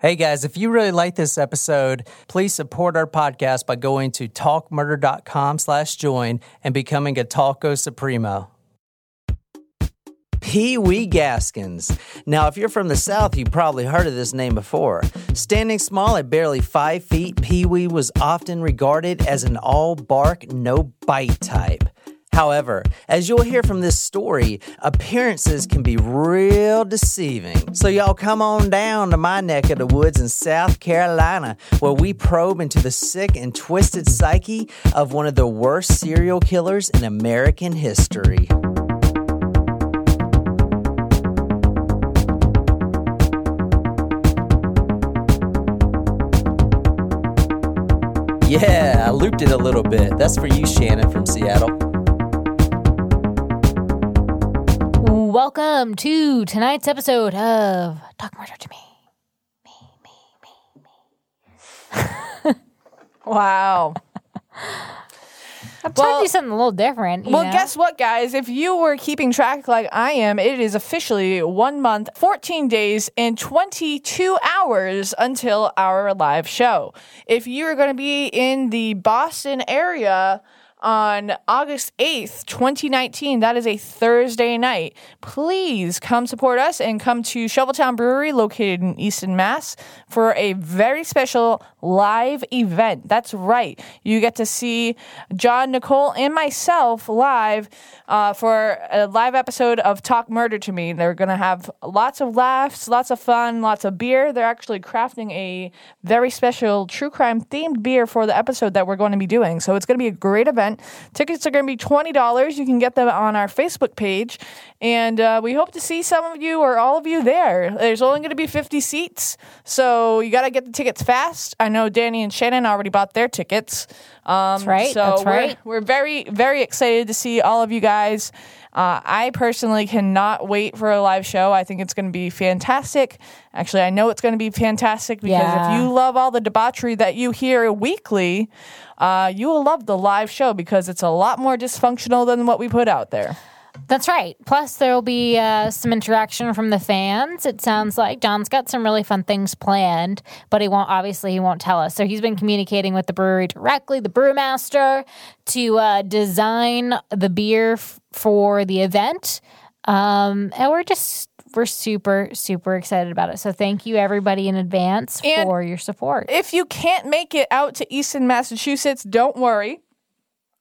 Hey guys, if you really like this episode, please support our podcast by going to talkmurder.com slash join and becoming a Talkos Primo. Pee Wee Gaskins. Now, if you're from the South, you've probably heard of this name before. Standing small at barely five feet, Pee Wee was often regarded as an all bark, no bite type. However, as you'll hear from this story, appearances can be real deceiving. So, y'all come on down to my neck of the woods in South Carolina, where we probe into the sick and twisted psyche of one of the worst serial killers in American history. Yeah, I looped it a little bit. That's for you, Shannon from Seattle. Welcome to tonight's episode of Talk Murder to Me. Me, me, me, me. wow. I'm trying to do something a little different. you Well, know? guess what, guys? If you were keeping track like I am, it is officially one month, 14 days, and 22 hours until our live show. If you're going to be in the Boston area, on August 8th, 2019. That is a Thursday night. Please come support us and come to Shoveltown Brewery located in Easton, Mass for a very special live event. That's right. You get to see John, Nicole, and myself live uh, for a live episode of Talk Murder to Me. They're going to have lots of laughs, lots of fun, lots of beer. They're actually crafting a very special true crime themed beer for the episode that we're going to be doing. So it's going to be a great event. Tickets are going to be $20. You can get them on our Facebook page. And uh, we hope to see some of you or all of you there. There's only going to be 50 seats. So you got to get the tickets fast. I know Danny and Shannon already bought their tickets. Um, That's right, So that's we're- right. We're, very, very excited to see all of you guys. Uh, I personally cannot wait for a live show. I think it's going to be fantastic. Actually, I know it's going to be fantastic because Yeah. if you love all the debauchery that you hear weekly, uh, you will love the live show because it's a lot more dysfunctional than what we put out there. That's right. Plus, there will be uh, some interaction from the fans. It sounds like John's got some really fun things planned, but he won't. Obviously, he won't tell us. So he's been communicating with the brewery directly, the brewmaster, to uh, design the beer f- for the event. Um, and we're just we're super super excited about it. So thank you everybody in advance And- for your support. If you can't make it out to Easton, Massachusetts, don't worry.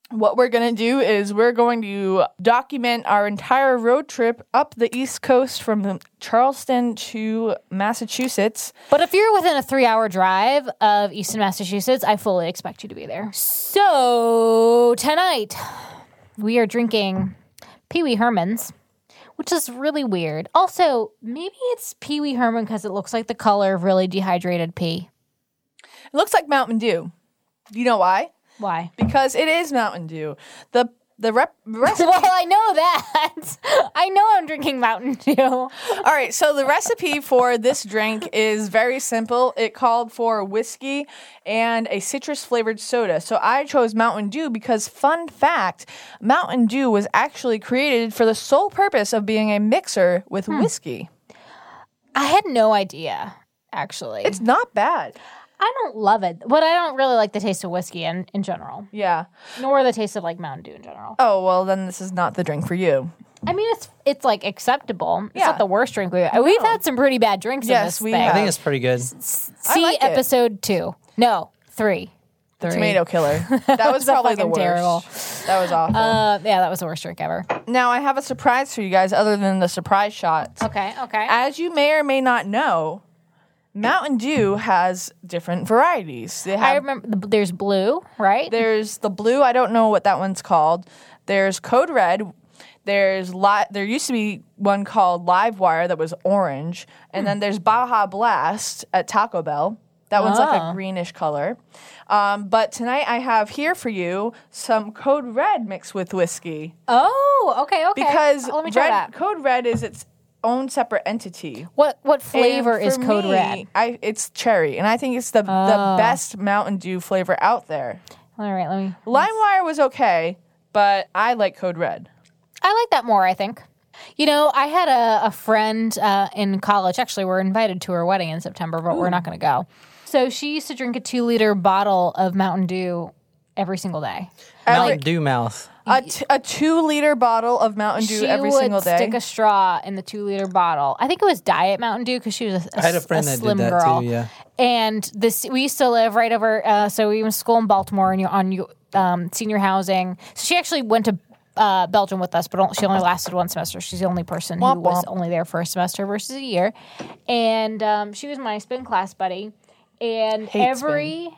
What we're going to do is we're going to document our entire road trip up the East Coast from Charleston to Massachusetts. But if you're within a three hour drive of Easton, Massachusetts, I fully expect you to be there. So tonight, we are drinking Pee Wee Herman's, which is really weird. Also, maybe it's Pee Wee Herman because it looks like the color of really dehydrated pee. It looks like Mountain Dew. Do you know why? Why? Because it is Mountain Dew. The the rep, recipe Well, I know that. I know I'm drinking Mountain Dew. All right, so the recipe for this drink is very simple. It called for whiskey and a citrus flavored soda. So I chose Mountain Dew because, fun fact, Mountain Dew was actually created for the sole purpose of being a mixer with hmm. whiskey. I had no idea, actually. It's not bad. I don't love it, but I don't really like the taste of whiskey in, in general, Yeah. nor the taste of like Mountain Dew in general. Oh, well, then this is not the drink for you. I mean, it's it's like acceptable. It's Yeah. not the worst drink we've We've had some pretty bad drinks in Yes, this we thing. I have. think it's pretty good. See like it. episode two. No, three. Three. Tomato killer. That was a probably the fucking worst. terrible. That was awful. Uh, yeah, that was the worst drink ever. now I have a surprise for you guys, other than the surprise shots. Okay, okay. As you may or may not know, Mountain Dew has different varieties. They I remember the, there's blue, right? There's the blue. I don't know what that one's called. There's Code Red. There's li- there used to be one called Live Wire that was orange, and then there's Baja Blast at Taco Bell. That one's like Oh. a greenish color. Um, but tonight I have here for you some Code Red mixed with whiskey oh, okay, okay. because let me try red, that. Code Red is its own separate entity. What what flavor is Code me, Red? I, it's cherry, and I think it's the the Oh. best Mountain Dew flavor out there. All right, let me. LimeWire was okay, but I like Code Red. I like that more, I think. You know, I had a, a friend uh, in college. Actually, we're invited to her wedding in September, but we're not going to go. So she used to drink a two liter bottle of Mountain Dew every single day. Mountain Dew mouth. A, t- a two liter bottle of Mountain Dew she every would single day. stick a straw in the two liter bottle. I think it was Diet Mountain Dew because she was a, a I had a s- friend that did slim that girl. too, yeah. And this we used to live right over. Uh, so we went to school in Baltimore and you on you um, senior housing. So she actually went to. Uh, Belgium with us, but she only lasted one semester. She's the only person who Womp was womp. only there for a semester versus a year. And um, she was my spin class buddy. And Hate every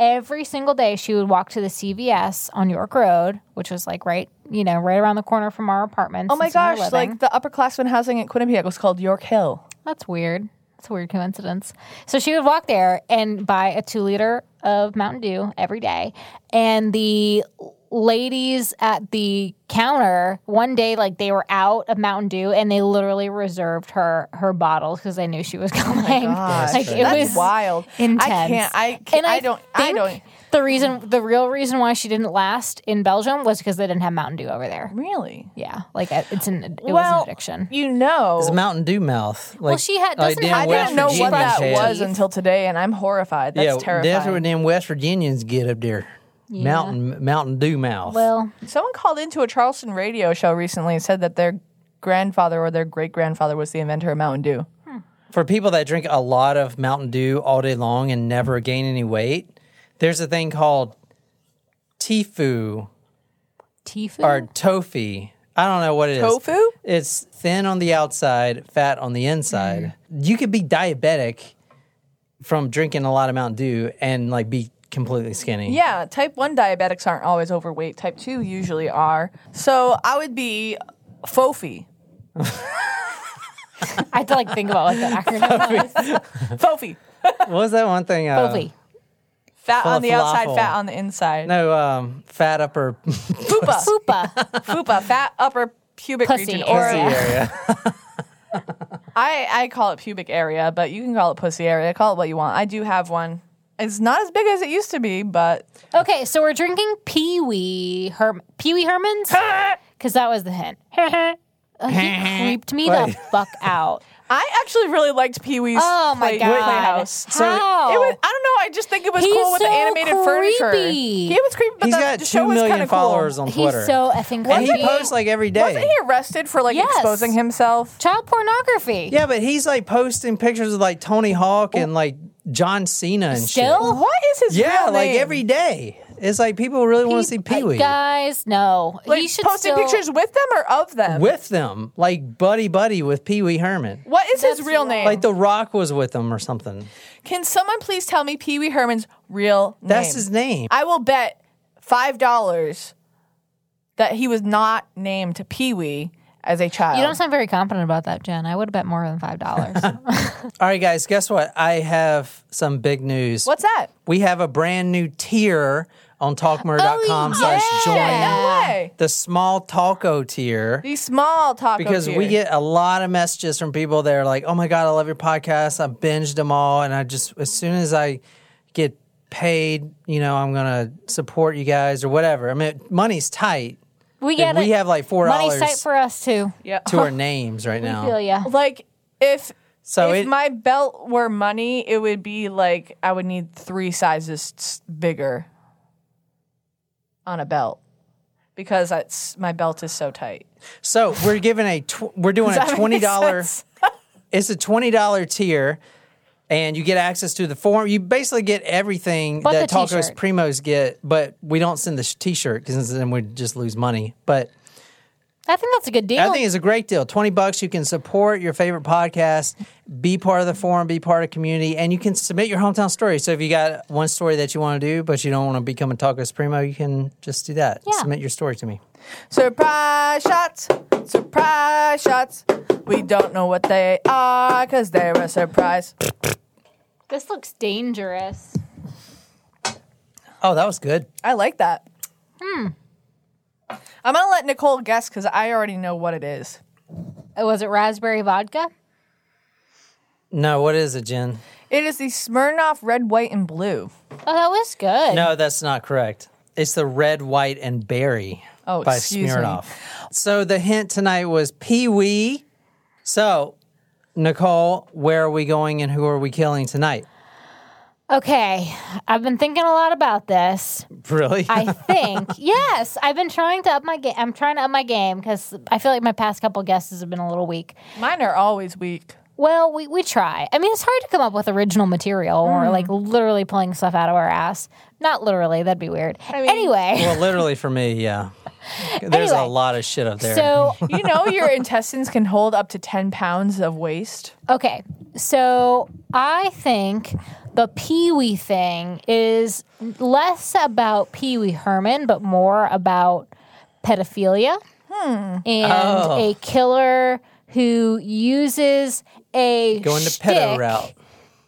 every single day she would walk to the CVS on York Road, which was like right, you know, right around the corner from our apartment. oh my and some of gosh, like the upperclassmen housing at Quinnipiac was called York Hill. That's weird. That's a weird coincidence. So she would walk there and buy a two liter of Mountain Dew every day. And the ladies at the counter one day like they were out of Mountain Dew and they literally reserved her her bottles because they knew she was oh coming. Gosh, like it that's was wild. intense. I can't. I can't. And I, don't. I don't. The reason, the real reason why she didn't last in Belgium was because they didn't have Mountain Dew over there. Really. Yeah, like it- it's an it was well, an addiction. you know. It's Mountain Dew mouth. Like, Well, she had- doesn't them have- I West didn't know what that had. was until today, and I'm horrified. That's yeah, terrifying. that's what them West Virginians get up there. Mountain Mountain Dew mouth. well, Someone called into a Charleston radio show recently and said that their grandfather or their great grandfather was the inventor of Mountain Dew. Hmm. for people that drink a lot of Mountain Dew all day long and never gain any weight, there's a thing called Tifu Tifu. or Tofi. I don't know what it is. Tofu? It's thin on the outside, fat on the inside. Hmm. You could be diabetic from drinking a lot of Mountain Dew and like be completely skinny. Yeah, type 1 diabetics aren't always overweight. Type 2 usually are. So I would be Fofi. I had to like think about what the acronym was. Fofi. What was that one thing? Uh, Fofi. Fat on of the outside, fat on the inside. No, um, fat upper Fupa. Fupa. Fupa. Fat upper pubic Pussy region. area. Or area. I, I call it pubic area, but you can call it pussy area. Call it what you want. I do have one. It's not as big as it used to be, but Okay, so we're drinking Pee Wee Herm Pee Wee Herman's because that was the hint. Oh, he creeped me the fuck out. I actually really liked Pee Wee's Oh my play- god! Playhouse. How? It was, I don't know. I just think it was He's cool with the so animated furniture. creepy. He was creepy, but He's the, got the show two was million kinda cool. followers on Twitter. He's so effing and he posts like every day. Wasn't he arrested for like Yes. exposing himself? Child pornography. Yeah, but he's like posting pictures of like Tony Hawk and like John Cena and Still? shit. What is his name? Yeah, real like name? every day. It's like people really want to see Pee Wee Guys, no. like he should posting still, pictures with them or of them. with them, like buddy buddy with Pee Wee Herman. what is his That's real name? Like The Rock was with them or something. Can someone please tell me Pee Wee Herman's real name? That's his name. I will bet five dollars that he was not named Pee Wee as a child. You don't sound very confident about that, Jen. I would bet more than five dollars. All right, guys, guess what? I have some big news. What's that? We have a brand new tier on talkmurder.com oh, slash join. No way. The small taco tier. These small taco because we get a lot of messages from people that are like, "Oh my god, I love your podcast. I binged them all, and I just as soon as I get paid, you know, I'm gonna support you guys or whatever." I mean, money's tight. We get we have like four Money's dollars tight for us too. yeah. to our names right I now. feel ya. like if So if it- my belt were money, it would be like I would need three sizes s- bigger on a belt because that's my belt is so tight. So we're giving a tw- we're doing Does a make twenty dollar. sense? It's a twenty dollar tier, and you get access to the forum. You basically get everything But that Tacos t-shirt. Primos get, but we don't send the t-shirt because then we just lose money. But I think that's a good deal. I think it's a great deal. Twenty bucks, you can support your favorite podcast, be part of the forum, be part of community, and you can submit your hometown story. So if you got one story that you want to do, but you don't want to become a Talkos Primo, you can just do that. Yeah. Submit your story to me. Surprise shots, surprise shots. We don't know what they are because they're a surprise. this looks dangerous. Oh, that was good. I like that. Hmm. I'm gonna let Nicole guess because I already know what it is. Uh, Was it raspberry vodka? No, what is it, Jen? It is the Smirnoff Red, White, and Blue. Oh, that was good. No, that's not correct. It's the red, white, and berry Oh, by excuse me. Smirnoff. So the hint tonight was Pee Wee. So, Nicole, where are we going and who are we killing tonight? Okay, I've been thinking a lot about this. Really? I think yes, I've been trying to up my game. I'm trying to up my game because I feel like my past couple guesses have been a little weak. Mine are always weak. Well, we, we try. I mean, it's hard to come up with original material or hmm. like literally pulling stuff out of our ass. Not literally, that'd be weird. mean- anyway, well, literally for me, yeah. There's a lot of shit up there. so You know your intestines can hold up to 10 pounds of waste? Okay, so I think the Pee Wee thing is less about Pee Wee Herman, but more about pedophilia hmm. and Oh. a killer who uses a Going to pedo route.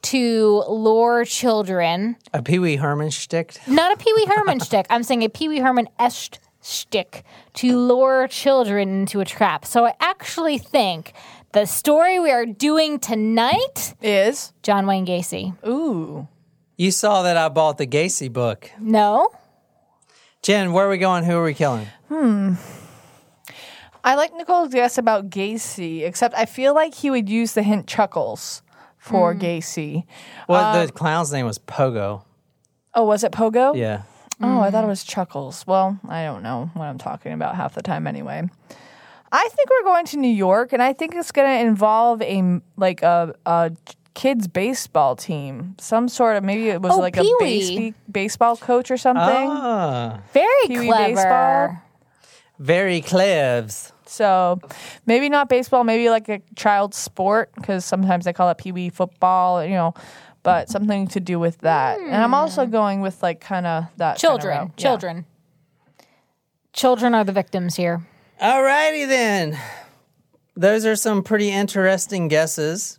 to lure children. A Pee Wee Herman shtick. Not a Pee Wee Herman shtick. I'm saying a Pee Wee Herman eshed shtick to lure children into a trap. So I actually think the story we are doing tonight Is? John Wayne Gacy. Ooh. You saw that I bought the Gacy book. No? Jen, where are we going? Who are we killing? Hmm. I like Nicole's guess about Gacy, except I feel like he would use the hint chuckles for Gacy. Well, Um, the clown's name was Pogo. Oh, was it Pogo? Yeah. Oh, I thought it was Chuckles. Well, I don't know what I'm talking about half the time anyway. I think we're going to New York, and I think it's going to involve a like a, a kids baseball team, some sort of maybe it was Oh, like a Pee-wee. base, baseball coach or something. Ah, Very Pee Wee clever. baseball. very cleves. So maybe not baseball, maybe like a child sport because sometimes they call it pee wee football, you know, but something to do with that. And I'm also hmm. going with like kind of that kinda Children. route. Yeah. Children. Children are the victims here. Alrighty then. Those are some pretty interesting guesses.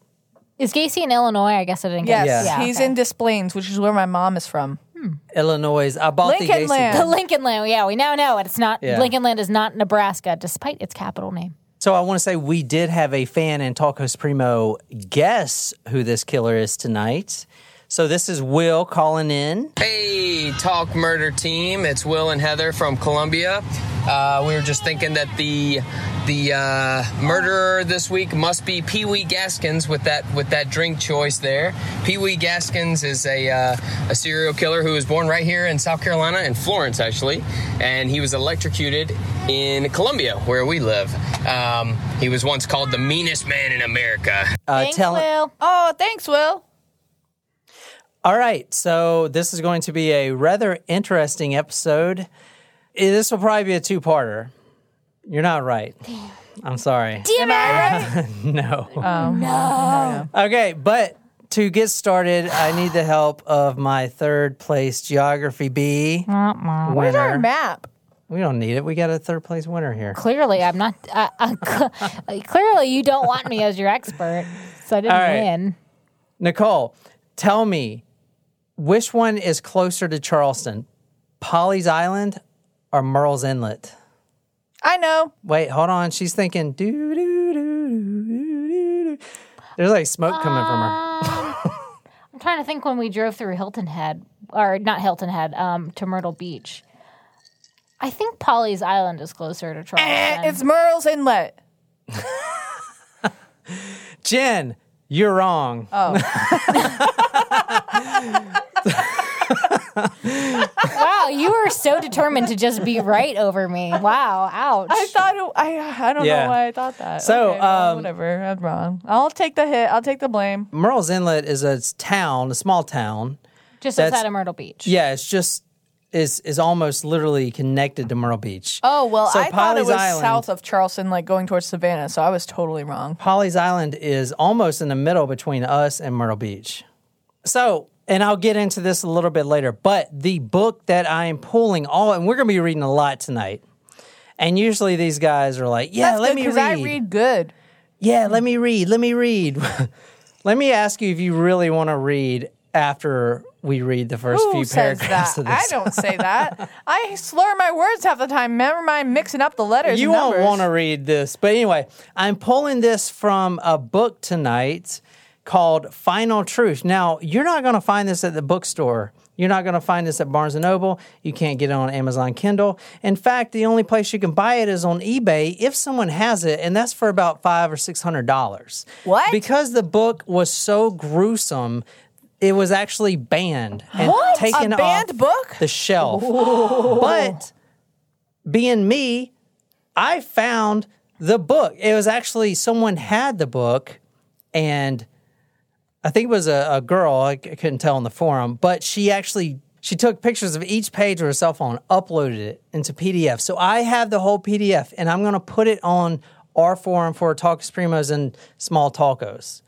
Is Gacy in Illinois? I guess I didn't Yes, get Yeah. he's okay. in Des Plaines, which is where my mom is from. Hmm. Illinois. I bought Lincoln the Gacy Land. The book. Lincoln Land. Yeah, we now know it. It's not Yeah. Lincoln Land is not Nebraska, despite its capital name. So I want to say we did have a fan in Talkos Primo guess who this killer is tonight. So this is Will calling in. Hey, Talk Murder Team. It's Will and Heather from Columbia. Uh, we were just thinking that the the uh, murderer this week must be Pee Wee Gaskins with that with that drink choice there. Pee Wee Gaskins is a uh, a serial killer who was born right here in South Carolina in Florence actually, and he was electrocuted in Columbia where we live. Um, he was once called the meanest man in America. Uh, Thanks, tell- Will. Oh, thanks, Will. All right, so this is going to be a rather interesting episode. Eh, This will probably be a two-parter. You're not right. I'm sorry. Damn it! No. Oh. No. Okay, but to get started, I need the help of my third place geography B Where's our map? We don't need it. We got a third place winner here. Clearly, I'm not. Uh, uh, clearly, you don't want me as your expert, so I didn't All right. win. Nicole, tell me which one is closer to Charleston, Pawleys Island or Murrells Inlet? I know. Wait, hold on. She's thinking. Doo, doo, doo, doo, doo, doo. There's like smoke coming from her. I'm trying to think when we drove through Hilton Head, or not Hilton Head, um, to Myrtle Beach. I think Pawleys Island is closer to Eh, Charleston. it's Murrells Inlet. Jen, you're wrong. wow, you were so determined to just be right over me. Wow, ouch. I thought it, I I don't Yeah. know why I thought that. So, Okay, well, um, whatever, I'm wrong. I'll take the hit. I'll take the blame. Murrells Inlet is a town, a small town. just that's- outside of Myrtle Beach. Yeah, it's just is is almost literally connected to Myrtle Beach. Oh well, So I thought it Pawleys was Island- south of Charleston, like going towards Savannah. So I was totally wrong. Pawleys Island is almost in the middle between us and Myrtle Beach. So, and I'll get into this a little bit later, but the book that I am pulling all, and we're going to be reading a lot tonight. And usually these guys are like, "Yeah, That's let good me because read. I read good. Yeah, let me read. Let me read. let me ask you if you really want to read after we read the first Who few paragraphs that? of this. I don't say that. I slur my words half the time. Never mind mixing up the letters. you won't want to read this. But anyway, I'm pulling this from a book tonight called Final Truth. Now, you're not going to find this at the bookstore. You're not going to find this at Barnes & Noble. You can't get it on Amazon Kindle. In fact, the only place you can buy it is on eBay if someone has it, and that's for about five or six hundred dollars. What? Because the book was so gruesome, it was actually banned and What? taken A banned off book? the shelf. But being me, I found the book. It was actually someone had the book, and I think it was a, a girl. I c- couldn't tell on the forum, but she actually she took pictures of each page with her cell phone, uploaded it into PDF. So I have the whole PDF, and I'm going to put it on our forum for Talkos Primos and Small Talkos.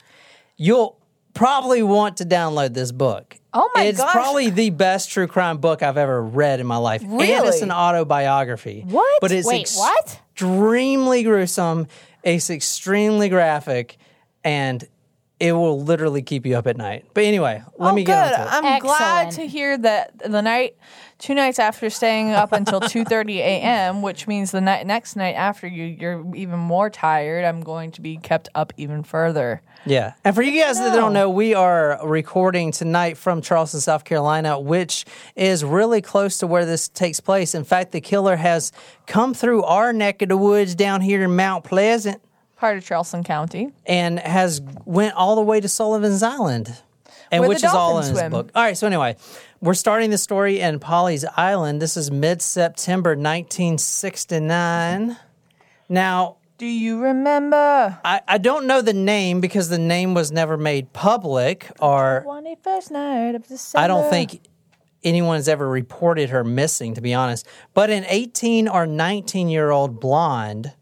You'll probably want to download this book. Oh my it's gosh. probably the best true crime book I've ever read in my life. And it's an autobiography. What? But it's Wait, what? extremely gruesome. It's extremely graphic, and it will literally keep you up at night. But anyway, let oh, me good. get into it. I'm glad to hear that the night, two nights after staying up until 2:30 a.m., which means the night next night after you, you're even more tired. I'm going to be kept up even further. Yeah. And for you guys that don't know, we are recording tonight from Charleston, South Carolina, which is really close to where this takes place. In fact, the killer has come through our neck of the woods down here in Mount Pleasant Part of Charleston County. and has went all the way to Sullivan's Island. And which is all in dolphins his book. All right, so anyway, we're starting the story in Pawleys Island. This is mid-September 1969. Now, Do you remember? I, I don't know the name because the name was never made public or 21st night of December. I don't think anyone's ever reported her missing, to be honest. But an 18 or 19 year old blonde,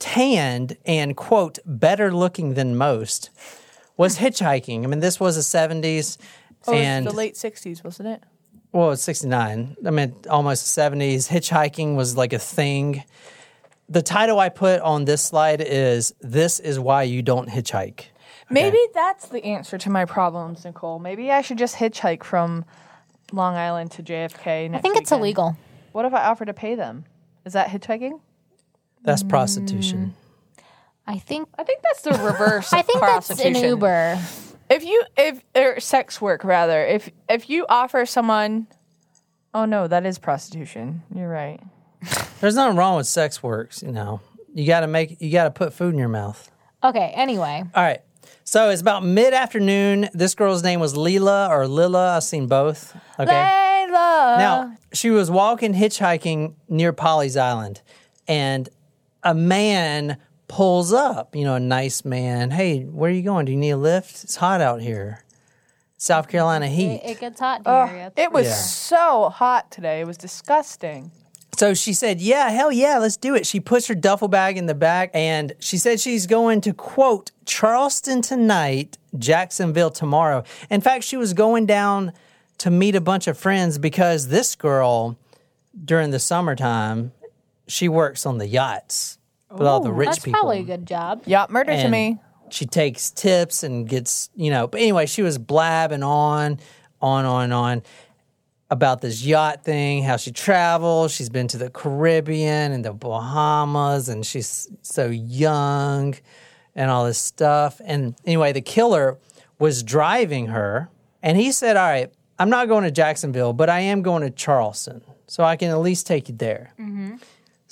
tanned and, quote, better looking than most, was hitchhiking. I mean, this was the 70s. Oh, it's and the late 60s, wasn't it? well, it's 69. I mean, almost 70s. Hitchhiking was like a thing. The title I put on this slide is This is Why You Don't Hitchhike. Maybe that's the answer to my problems, Nicole. Maybe I should just hitchhike from Long Island to JFK. I think it's illegal. What if I offer to pay them? Is that hitchhiking? That's prostitution. Mm. I think I think that's the reverse. I of think that's an prostitution. Uber. If you if or sex work rather, if if you offer someone, oh no, that is prostitution. You're right. There's nothing wrong with sex works, you know. You got to make you got to put food in your mouth. Okay, anyway. All right. So it's about mid afternoon. This girl's name was Leela or Lila. I've seen both. Okay. Layla. Now she was walking hitchhiking near Pawleys Island, and a man pulls up. You know, a nice man. Hey, where are you going? Do you need a lift? It's hot out here. South Carolina heat. It, it gets hot here. That's it was Yeah. so hot today. It was disgusting. So she said, Yeah, hell yeah, let's do it. She puts her duffel bag in the back and she said she's going to quote Charleston tonight, Jacksonville tomorrow. In fact, she was going down to meet a bunch of friends because this girl, during the summertime, she works on the yachts with all the oh, rich That's people. probably a good job. Yacht murder to And me. She takes tips and gets, you know, but anyway, she was blabbing on, on, on, on about this yacht thing, how she travels. She's been to the Caribbean and the Bahamas, and she's so young and all this stuff. And anyway, the killer was driving her, and he said, All right, I'm not going to Jacksonville, but I am going to Charleston, so I can at least take you there. Mm-hmm.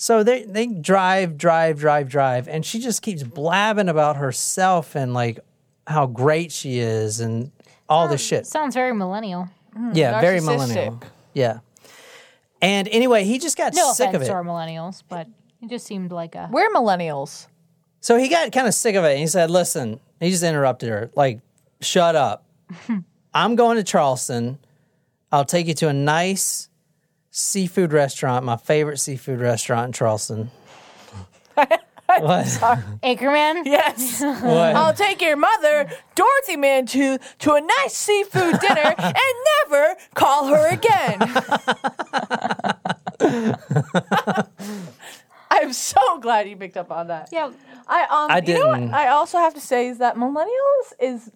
So they they drive, drive, drive, drive, and she just keeps blabbing about herself and like how great she is and all this shit. Sounds very millennial. Hmm, yeah, very narcissistic. millennial. Yeah. And anyway, he just got No sick offense of to it. our millennials, but it just seemed like a. We're millennials. So he got kind of sick of it. And he said, "Listen," he just interrupted her, like, "Shut up! I'm going to Charleston. I'll take you to a nice seafood restaurant, my favorite seafood restaurant in Charleston." what? Anchorman? Yes. What? I'll take your mother, Dorothy Man, to, to a nice seafood dinner and never call her again. I'm so glad you picked up on that. Yeah. I um I you know didn't. what I also have to say is that millennials is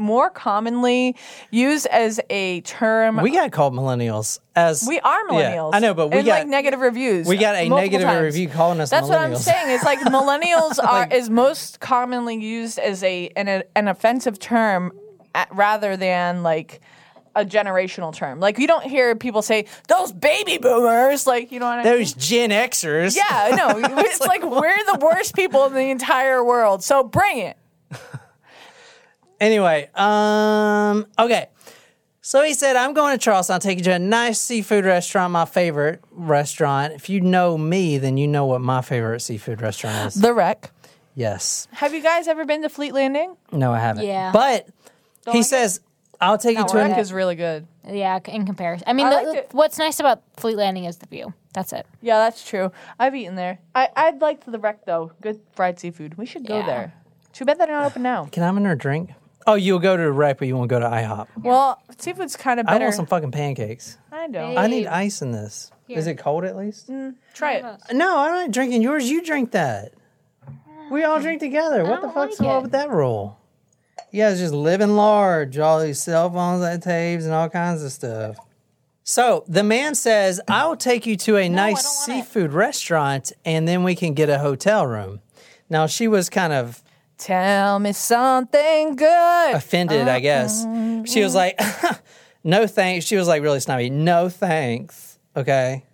more commonly used as a term. we got called millennials as We are Yeah, millennials. I know, but we and got like negative reviews. we got a negative times. review calling us That's what I'm saying. It's like millennials are is most commonly used as a an, an offensive term at, rather than like a generational term. Like you don't hear people say those baby boomers. Like you know what I mean? Those Gen Xers. Yeah, no, know. It's like we're the worst people in the entire world. So bring it. Anyway, um, okay. So he said, I'm going to Charleston. I'll take you to a nice seafood restaurant, my favorite restaurant. If you know me, then you know what my favorite seafood restaurant is. The wreck. yes. Have you guys ever been to Fleet Landing? No, I haven't. Yeah. But he says, I'll take you The to wreck a. is really good. Yeah, in comparison. I mean, I the, liked it. what's nice about Fleet Landing is the view. That's it. Yeah, that's true. I've eaten there. I I'd like the wreck though. Good fried seafood. We should go Yeah. there. Too bad they're not open now. Can I have another drink? Oh, you'll go to the wreck, but you won't go to IHOP. Well, seafood's kind of I better. want some fucking pancakes. I don't. I need Babe. ice in this. Is Here. it cold at least? Mm, Try it. No, I'm not drinking yours. You drink that. We all drink together. What the don't fuck's like wrong it. with that rule? You guys just living large, all these cell phones that tapes and all kinds of stuff. So the man says, I will take you to a nice don't it. seafood restaurant and then we can get a hotel room. Now she was kind of Tell me something good. offended, I guess. She was like, no thanks. She was like really snobby. No thanks. Okay.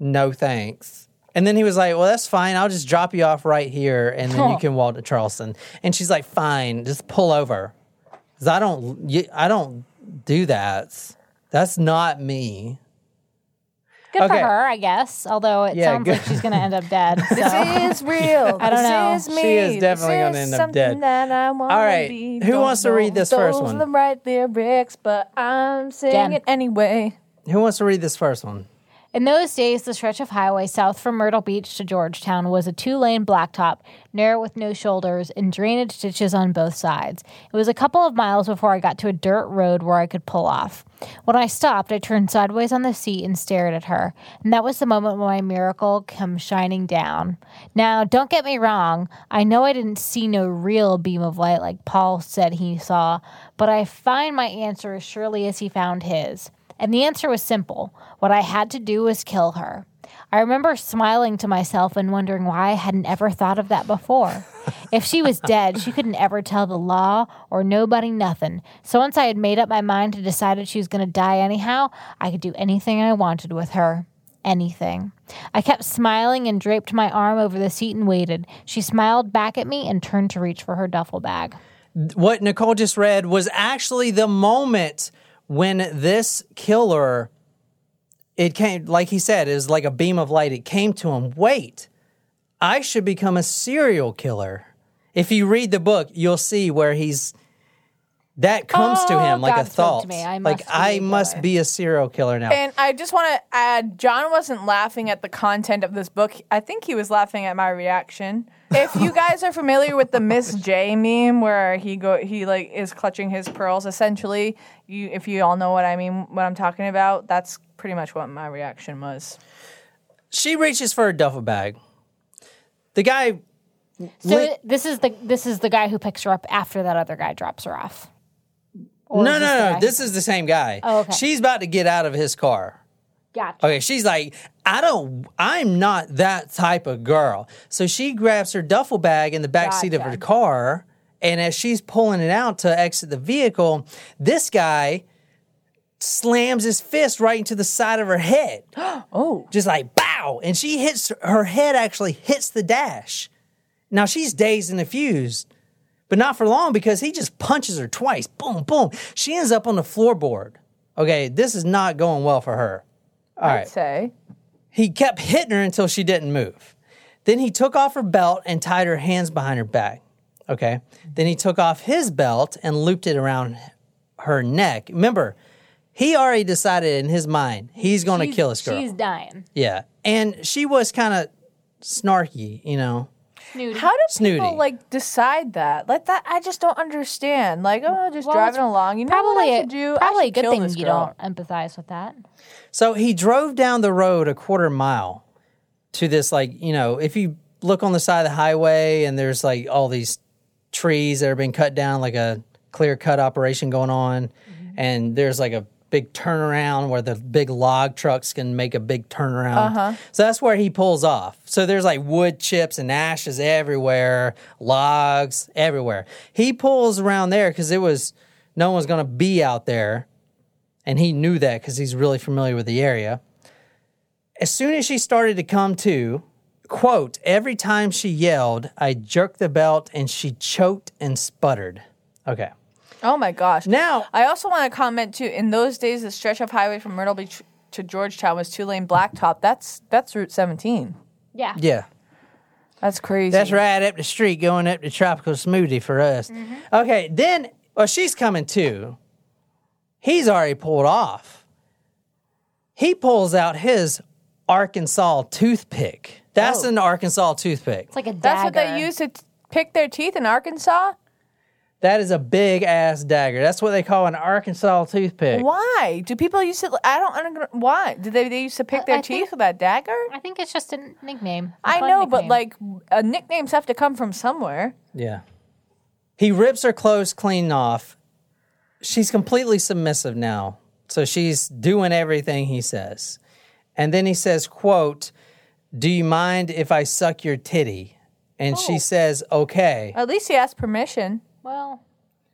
No thanks. And then he was like, well, that's fine. I'll just drop you off right here and then you can walk to Charleston. And she's like, fine, just pull over. Cause I don't, you- I don't do that. That's not me. Good Okay. for her, I guess. Although it Yeah, sounds good. like she's going to end up dead. So. This is real. I don't know. This is me. She is definitely gonna end up dead. That I All right, be. who Don't wants to read this those first are one? the right lyrics, but I'm singing Jen. anyway. Who wants to read this first one? In those days, the stretch of highway south from Myrtle Beach to Georgetown was a two lane blacktop, narrow with no shoulders, and drainage ditches on both sides. It was a couple of miles before I got to a dirt road where I could pull off. When I stopped, I turned sideways on the seat and stared at her, and that was the moment when my miracle came shining down. Now, don't get me wrong, I know I didn't see no real beam of light like Paul said he saw, but I find my answer as surely as he found his. And the answer was simple. What I had to do was kill her. I remember smiling to myself and wondering why I hadn't ever thought of that before. if she was dead, she couldn't ever tell the law or nobody nothing. So once I had made up my mind and decided she was going to die anyhow, I could do anything I wanted with her. Anything. I kept smiling and draped my arm over the seat and waited. She smiled back at me and turned to reach for her duffel bag. what Nicole just read was actually the moment when this killer it came like he said it was like a beam of light it came to him wait i should become a serial killer if you read the book you'll see where he's that comes to Oh, him like God a thought to me. I like must be i a must killer. be a serial killer now And I just want to add, John wasn't laughing at the content of this book. I think he was laughing at my reaction. If you guys are familiar with the Miss J meme, where he go, he like is clutching his pearls. Essentially, you, if you all know what I mean, what I'm talking about, that's pretty much what my reaction was. she reaches for a duffel bag the guy So lit- this is the this is the guy who picks her up after that other guy drops her off. Or no no no this is the same guy Oh, okay. she's about to get out of his car Gotcha. Okay, she's like, I don't, I'm not that type of girl. So she grabs her duffel bag in the back seat of her car, and as she's pulling it out to exit the vehicle, this guy slams his fist right into the side of her head. Oh, Just like bow, and she hits her head actually hits the dash. Now she's dazed and confused, but not for long because he just punches her twice. Boom, boom. She ends up on the floorboard. Okay, this is not going well for her. All I'd right. say He kept hitting her until she didn't move. Then he took off her belt and tied her hands behind her back. Okay. Then he took off his belt and looped it around her neck. Remember, he already decided in his mind he's going to kill this girl. She's dying. yeah. And she was kind of snarky, you know. Snooty. How do Snooty. like decide that? Like that, I just don't understand. Like, oh, just Well, driving it's along. You know probably what I a, should do? I probably a should good kill thing this you girl. don't empathize with that. So he drove down the road a quarter mile to this, like, you know, if you look on the side of the highway and there's like all these trees that are being cut down, like a clear cut operation going on, mm-hmm. and there's like a big turnaround where the big log trucks can make a big turnaround. Uh-huh. So that's where he pulls off. So there's like wood chips and ashes everywhere, logs everywhere. He pulls around there because it was no one's going to be out there and he knew that because he's really familiar with the area. As soon as she started to come to, quote, every time she yelled, I jerked the belt and she choked and sputtered. Okay. Oh my gosh. Now, I also want to comment too. In those days, the stretch of highway from Myrtle Beach to Georgetown was two lane blacktop. That's that's Route 17. Yeah. yeah, That's crazy. that's right up the street going up to Tropical Smoothie for us. Mm-hmm. Okay, then, well, she's coming too. He's already pulled off. He pulls out his Arkansas toothpick. That's Oh. an Arkansas toothpick. It's like a dagger. That's what they use to t- pick their teeth in Arkansas. That is a big ass dagger. That's what they call an Arkansas toothpick. Why do people use it? I don't understand. Why do they? They used to pick I- their I teeth think- with that dagger. I think it's just a nickname. a I fun know, but like uh, nicknames have to come from somewhere. Yeah. He rips her clothes clean off. She's completely submissive now. So she's doing everything he says. And then he says, quote, Do you mind if I suck your titty? And she says, Okay. At least he asked permission. well,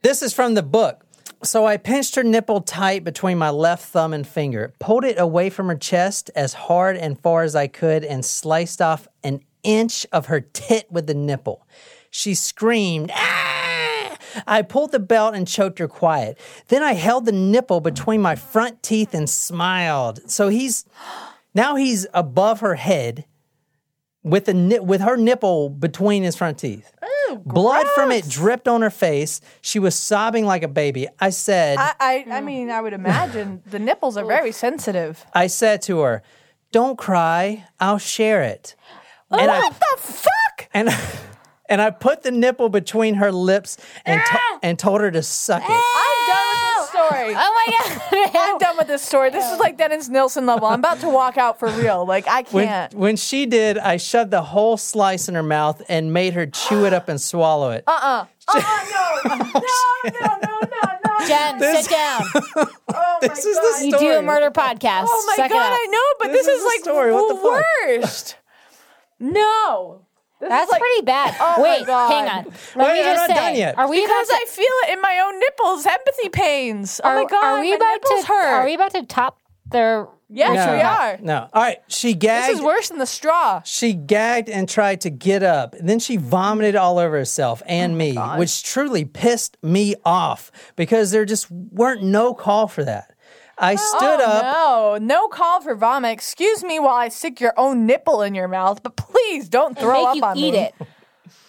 This is from the book. So I pinched her nipple tight between my left thumb and finger, pulled it away from her chest as hard and far as I could, and sliced off an inch of her tit with the nipple. She screamed, ah! I pulled the belt and choked her quiet. Then I held the nipple between my front teeth and smiled. So he's now he's above her head with the with her nipple between his front teeth. Blood from it dripped on her face. She was sobbing like a baby. I said, I, I, I mean, I would imagine the nipples are very sensitive. I said to her, "Don't cry. I'll share it." And I what the fuck? and and I put the nipple between her lips and to- and told her to suck it. I'm done with this story. oh my god, I'm done with this story. This is like Dennis Nilsen level. I'm about to walk out for real. Like I When, can't. when she did, I shoved the whole slice in her mouth and made her chew it up and swallow it. Uh-uh. Uh-uh, no. no, no, no, no, no. Jen, sit down. Oh my this my is the God. You do a murder podcast. Oh my Suck it god, up. I know, but This this, is is, the like story. What the the fuck? worst. No. This That's like- pretty bad. Oh my Wait, God. hang on. Let Wait, me I'm just not say, done yet. are we Because about I feel it in my own nipples, empathy pains. to, oh are, my god, are we my about to hurt. are we about to top their yes, No. we are. No. All right. She gagged. This is worse than the straw. She gagged and tried to get up. and Then she vomited all over herself and oh me, which truly pissed me off because there just weren't no call for that. I stood oh, up. Oh, No, no call for vomit. Excuse me while I stick your own nipple in your mouth, but please don't and throw make up you on eat me. it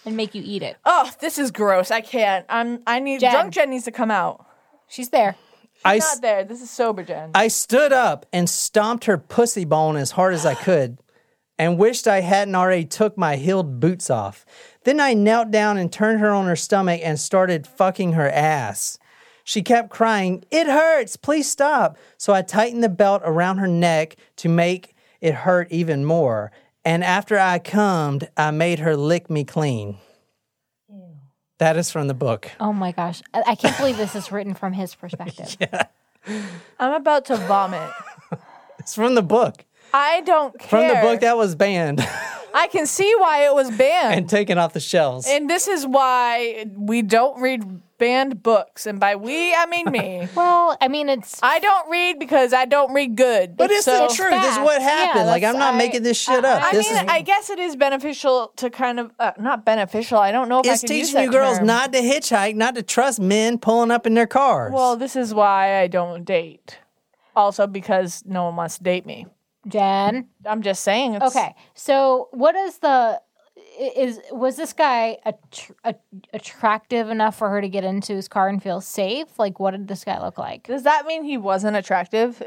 and make you eat it. Oh, this is gross. I can't. I'm. I need. Jen. Drunk Jen needs to come out. She's there. I, s- Not there. This is sober Jen. I stood up and stomped her pussy bone as hard as I could and wished I hadn't already took my heeled boots off. Then I knelt down and turned her on her stomach and started fucking her ass. She kept crying, It hurts, please stop. So I tightened the belt around her neck to make it hurt even more. And after I cummed, I made her lick me clean. That is from the book. Oh my gosh. I, I can't believe this is written from his perspective. yeah. I'm about to vomit. It's from the book. I don't care. From the book that was banned I can see why it was banned. and taken off the shelves. And this is why we don't read banned books. And by we, I mean me. Well, I mean, it's I don't read because I don't read good. But it's so, the truth. It's what facts. Yeah, happened. like I'm not I- making this shit up. I this mean, is I guess it is beneficial to kind of uh, not beneficial. I don't know if it's I can use teaching you girls term. not to hitchhike, not to trust men pulling up in their cars. Well, this is why I don't date. Also, because no one wants to date me. Jen. I'm just saying. It's, Okay, so what is the is was this guy att- a- attractive enough for her to get into his car and feel safe? Like, what did this guy look like? Does that mean he wasn't attractive?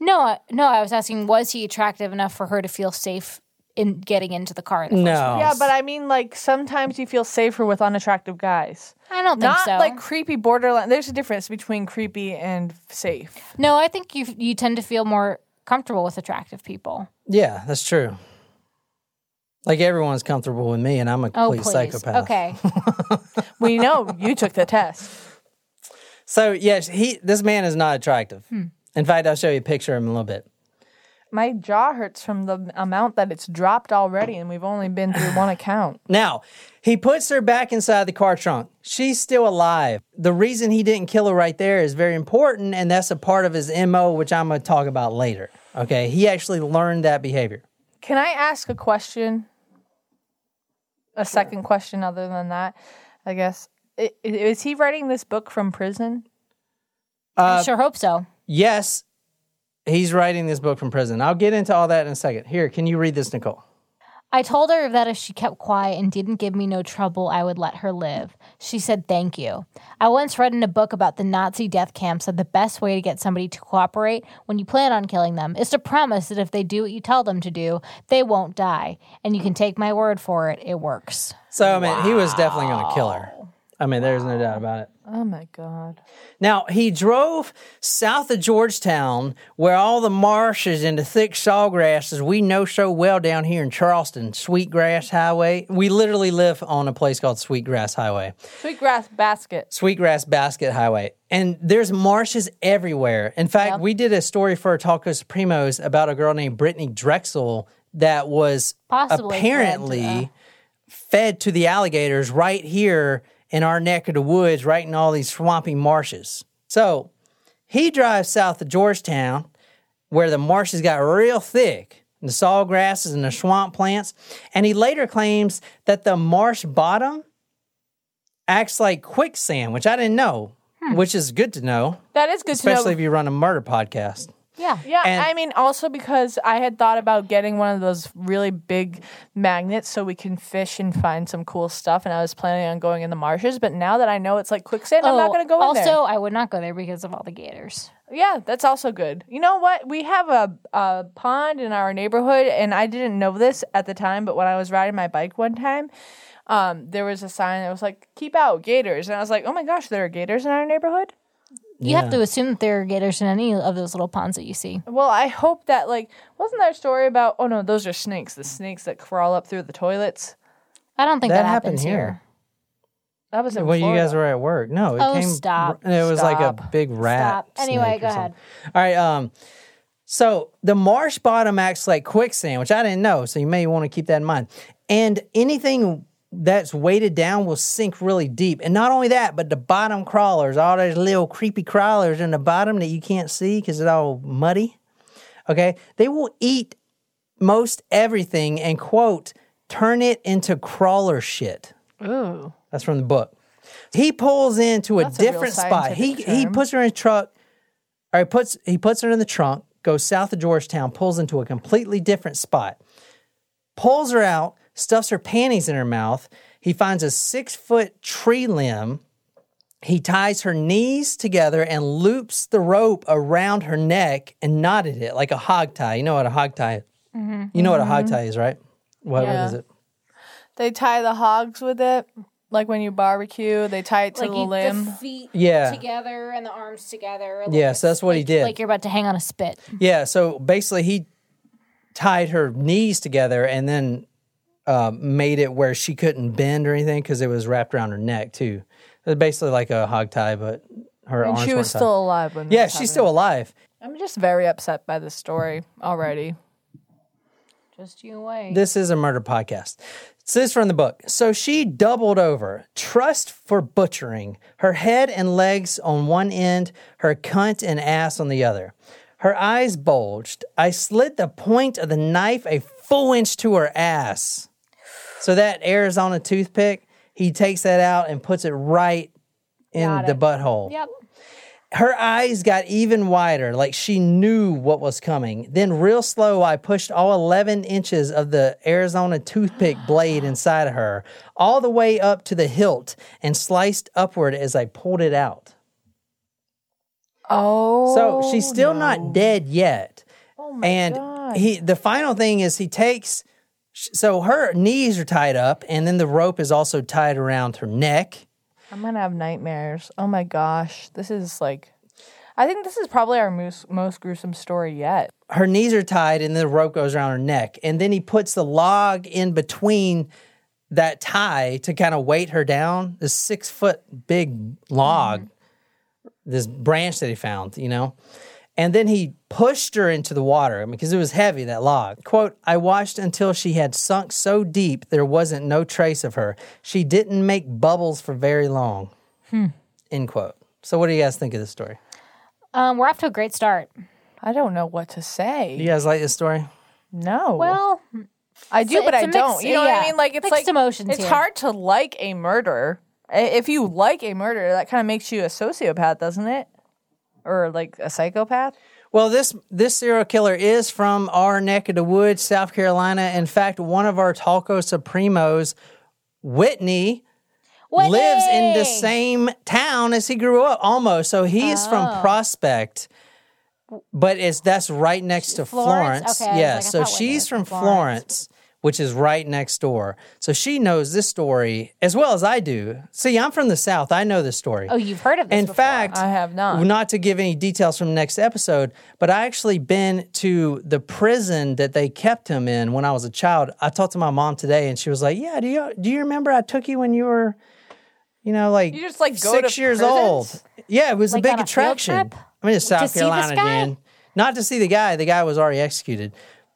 No, I- no, I was asking, was he attractive enough for her to feel safe in getting into the car? In the first No. Yeah, but I mean, like sometimes you feel safer with unattractive guys. I don't think Not so. like creepy borderline. There's a difference between creepy and safe. no, I think you you tend to feel more comfortable with attractive people. Yeah, that's true. Like everyone's comfortable with me, and I'm a Oh, complete please. psychopath. Okay. We know you took the test. So yes, he this man is not attractive. Hmm. In fact, I'll show you a picture of him in a little bit. My jaw hurts from the amount that it's dropped already, and we've only been through one account. Now, he puts her back inside the car trunk. She's still alive. The reason he didn't kill her right there is very important, and that's a part of his MO, which I'm going to talk about later. Okay. He actually learned that behavior. Can I ask a question? A second question, other than that, I guess. I- Is he writing this book from prison? I uh, sure hope so. Yes, he's writing this book from prison. I'll get into all that in a second. Here, can you read this, Nicole? I told her that if she kept quiet and didn't give me no trouble, I would let her live. She said thank you. I once read in a book about the Nazi death camps that the best way to get somebody to cooperate when you plan on killing them is to promise that if they do what you tell them to do, they won't die. And you can take my word for it, it works. So, I mean, he was definitely going to kill her. I mean, there's no doubt about it. Oh my god. Now, he drove south of Georgetown, where all the marshes and the thick sawgrasses we know so well down here in Charleston, Sweetgrass Highway. We literally live on a place called Sweetgrass Highway, Sweetgrass basket. Sweetgrass Basket Highway. And there's marshes everywhere. In fact, we did a story for Talkos Primos about a girl named Brittanee Drexel that was Possibly fed to apparently uh, fed to the alligators right here in our neck of the woods, right in all these swampy marshes. So he drives south of Georgetown, where the marshes got real thick, and the saw grasses and the swamp plants, and he later claims that the marsh bottom acts like quicksand, which I didn't know, hmm. which is good to know, That is good especially to know. if you run a murder podcast. Yeah. yeah, and- I mean, also because I had thought about getting one of those really big magnets so we can fish and find some cool stuff, and I was planning on going in the marshes. But now that I know it's like quicksand, I'm not going to go in there. also. I would not go there because of all the gators. Yeah, that's also good. You know what? We have a, a pond in our neighborhood, and I didn't know this at the time, but when I was riding my bike one time, um, there was a sign that was like, keep out gators. And I was like, oh my gosh, there are gators in our neighborhood? You have to assume that there are gators in any of those little ponds that you see. Well, I hope that, like, wasn't there a story about, oh no, those are snakes, the snakes that crawl up through the toilets? I don't think That that, happened happens here. here. That was in Well, you guys were at work. No, it Oh, came. stop. It was like a big rat. Stop. Anyway, snake go ahead. All right. Um, so the marsh bottom acts like quicksand, which I didn't know. So you may want to keep that in mind. And anything that's weighted down will sink really deep. And not only that, but the bottom crawlers, all those little creepy crawlers in the bottom that you can't see because it's all muddy. Okay, they will eat most everything and quote turn it into crawler shit. Ooh. That's from the book. He pulls into a That's a different spot. He scientific he puts her in a truck, or he puts he puts her in the trunk, goes south of Georgetown, pulls into a completely different spot, pulls her out, stuffs her panties in her mouth. He finds a six foot tree limb. He ties her knees together and loops the rope around her neck and knotted it like a hog tie. You know what a hog tie is? Mm-hmm. You know what a hog mm-hmm. tie is, right? What, Yeah. what is it? They tie the hogs with it, like when you barbecue, they tie it to Like the you, limb. the feet Yeah. together and the arms together. like Yes, it's- that's what he did. Like you're about to hang on a spit. Yeah, so basically he tied her knees together and then uh, made it where she couldn't bend or anything because it was wrapped around her neck too. It was basically like a hog tie, but her and arms she weren't was tied. still alive when yeah, she's still alive. I'm just very upset by this story already. Just you wait. This is a murder podcast. So this is from the book. So she doubled over, trust for butchering, her head and legs on one end, her cunt and ass on the other. Her eyes bulged. I slid the point of the knife a full inch to her ass. So that Arizona toothpick, he takes that out and puts it right in Got the butthole. Yep. her eyes got even wider, like she knew what was coming. Then, real slow, I pushed all 11 inches of the Arizona toothpick blade inside of her, all the way up to the hilt, and sliced upward as I pulled it out. Oh. So she's still not dead yet. Oh my and God. he the final thing is he takes so her knees are tied up and then the rope is also tied around her neck. I'm gonna have nightmares. Oh my gosh. This is like I think this is probably our most, most gruesome story yet. Her knees are tied and then the rope goes around her neck. And then he puts the log in between that tie to kind of weight her down. This six foot big log, mm-hmm. this branch that he found, you know. And then he pushed her into the water because it was heavy, that log. Quote, I watched until she had sunk so deep there wasn't no trace of her. She didn't make bubbles for very long. End quote. So, what do you guys think of this story? Um, we're off to a great start. I don't know what to say. You guys like this story? No. Well, I do, it's but I mix- don't. You know what I mean? Like it's mixed like emotions It's here. hard to like a murder. If you like a murder, that kind of makes you a sociopath, doesn't it? Or like a psychopath? Well, this this serial killer is from our neck of the woods, South Carolina. In fact, one of our Talkos Primos, Whitney, lives in the same town as he grew up, almost. So he is Oh. from Prospect, but it's that's right next to Florence? Florence. Okay, I was yeah, like, I so thought Whitney she's was from from Florence. Which is right next door. So she knows this story as well as I do. See, I'm from the South. I know this story. Oh, you've heard of this In before. fact, I have not. Not to give any details from the next episode, but I actually been to the prison that they kept him in when I was a child. I talked to my mom today, and she was like, "Yeah, do you do you remember I took you when you were, you know, like You just, like, six years prisons? old? Yeah, it was Like a big on a field attraction. I mean, it's South Carolina? Jan. Not to see the guy. The guy was already executed.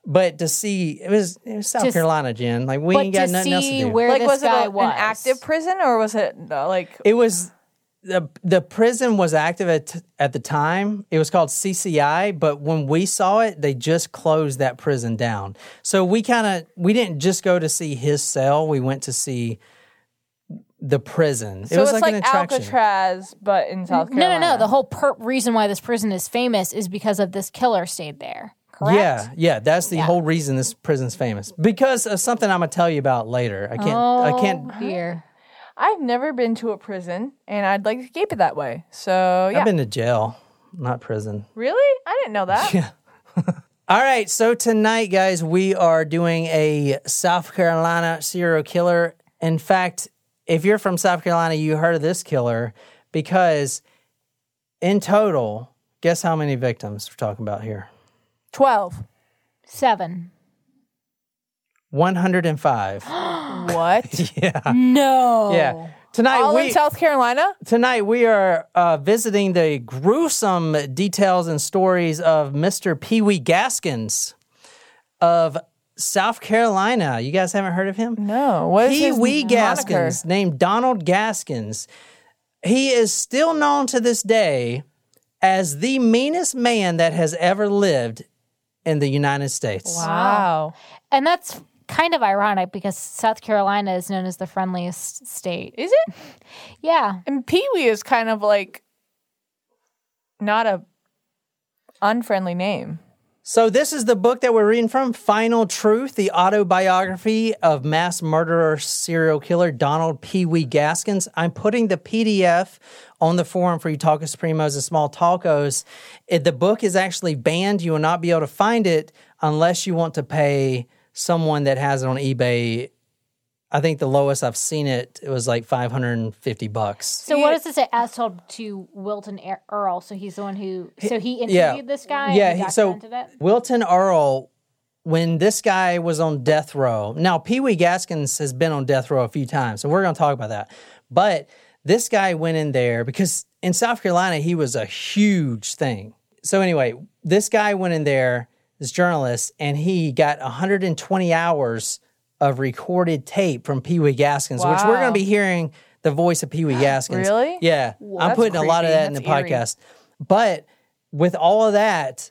But to see it was it was South To s- Carolina, Jen. Like we but ain't got to nothing else to see do. where like this was it guy a- was. an active prison or was it uh, like It was the the prison was active at at the time. It was called CCI, but when we saw it, they just closed that prison down. So we kind of we didn't just go to see his cell. We went to see the prison. so it was it's like, like, an attraction. Alcatraz but in South Carolina. No, Carolina? no, no. The whole per- reason why this prison is famous is because of this killer stayed there. Correct? Yeah, yeah, that's the Yeah. whole reason this prison's famous because of something I'm gonna tell you about later. I can't. I oh, can't. Oh, dear. I've never been to a prison and I'd like to keep it that way. So yeah. I've been to jail, not prison. really? I didn't know that. Yeah. All right, so tonight, guys, we are doing a South Carolina serial killer. In fact, if you're from South Carolina, you heard of this killer because in total, guess how many victims we're talking about here? Twelve. Seven. 105. What? yeah. No. Yeah. Tonight All we in South Carolina? tonight we are uh, visiting the gruesome details and stories of Mr. Pee Wee Gaskins of South Carolina. You guys haven't heard of him? No. What is Pee Wee moniker? Gaskins, named Donald Gaskins. He is still known to this day as the meanest man that has ever lived in the United States. Wow. And that's kind of ironic because South Carolina is known as the friendliest state. Is it? Yeah. And Pee Wee is kind of like not a unfriendly name. So this is the book that we're reading from, Final Truth, the autobiography of mass murderer serial killer Donald Pee Wee Gaskins. I'm putting the PDF on the forum for you Talkos Primos and Small Talkos. It, the book is actually banned. You will not be able to find it unless you want to pay someone that has it on eBay. I think the lowest I've seen it, it was like 550 bucks. So what does it say? As told to Wilton Earle. So he's the one who. So he interviewed yeah. this guy. Yeah, and he, so it. Wilton Earle, when this guy was on death row, now Pee Wee Gaskins has been on death row a few times, so we're going to talk about that. But this guy went in there because in South Carolina he was a huge thing. So anyway, this guy went in there, this journalist, and he got 120 hours of recorded tape from Pee Wee Gaskins, which we're going to be hearing the voice of Pee Wee Gaskins. Really? Yeah, I'm That's putting a lot of creepy. that in the eerie. podcast. But with all of that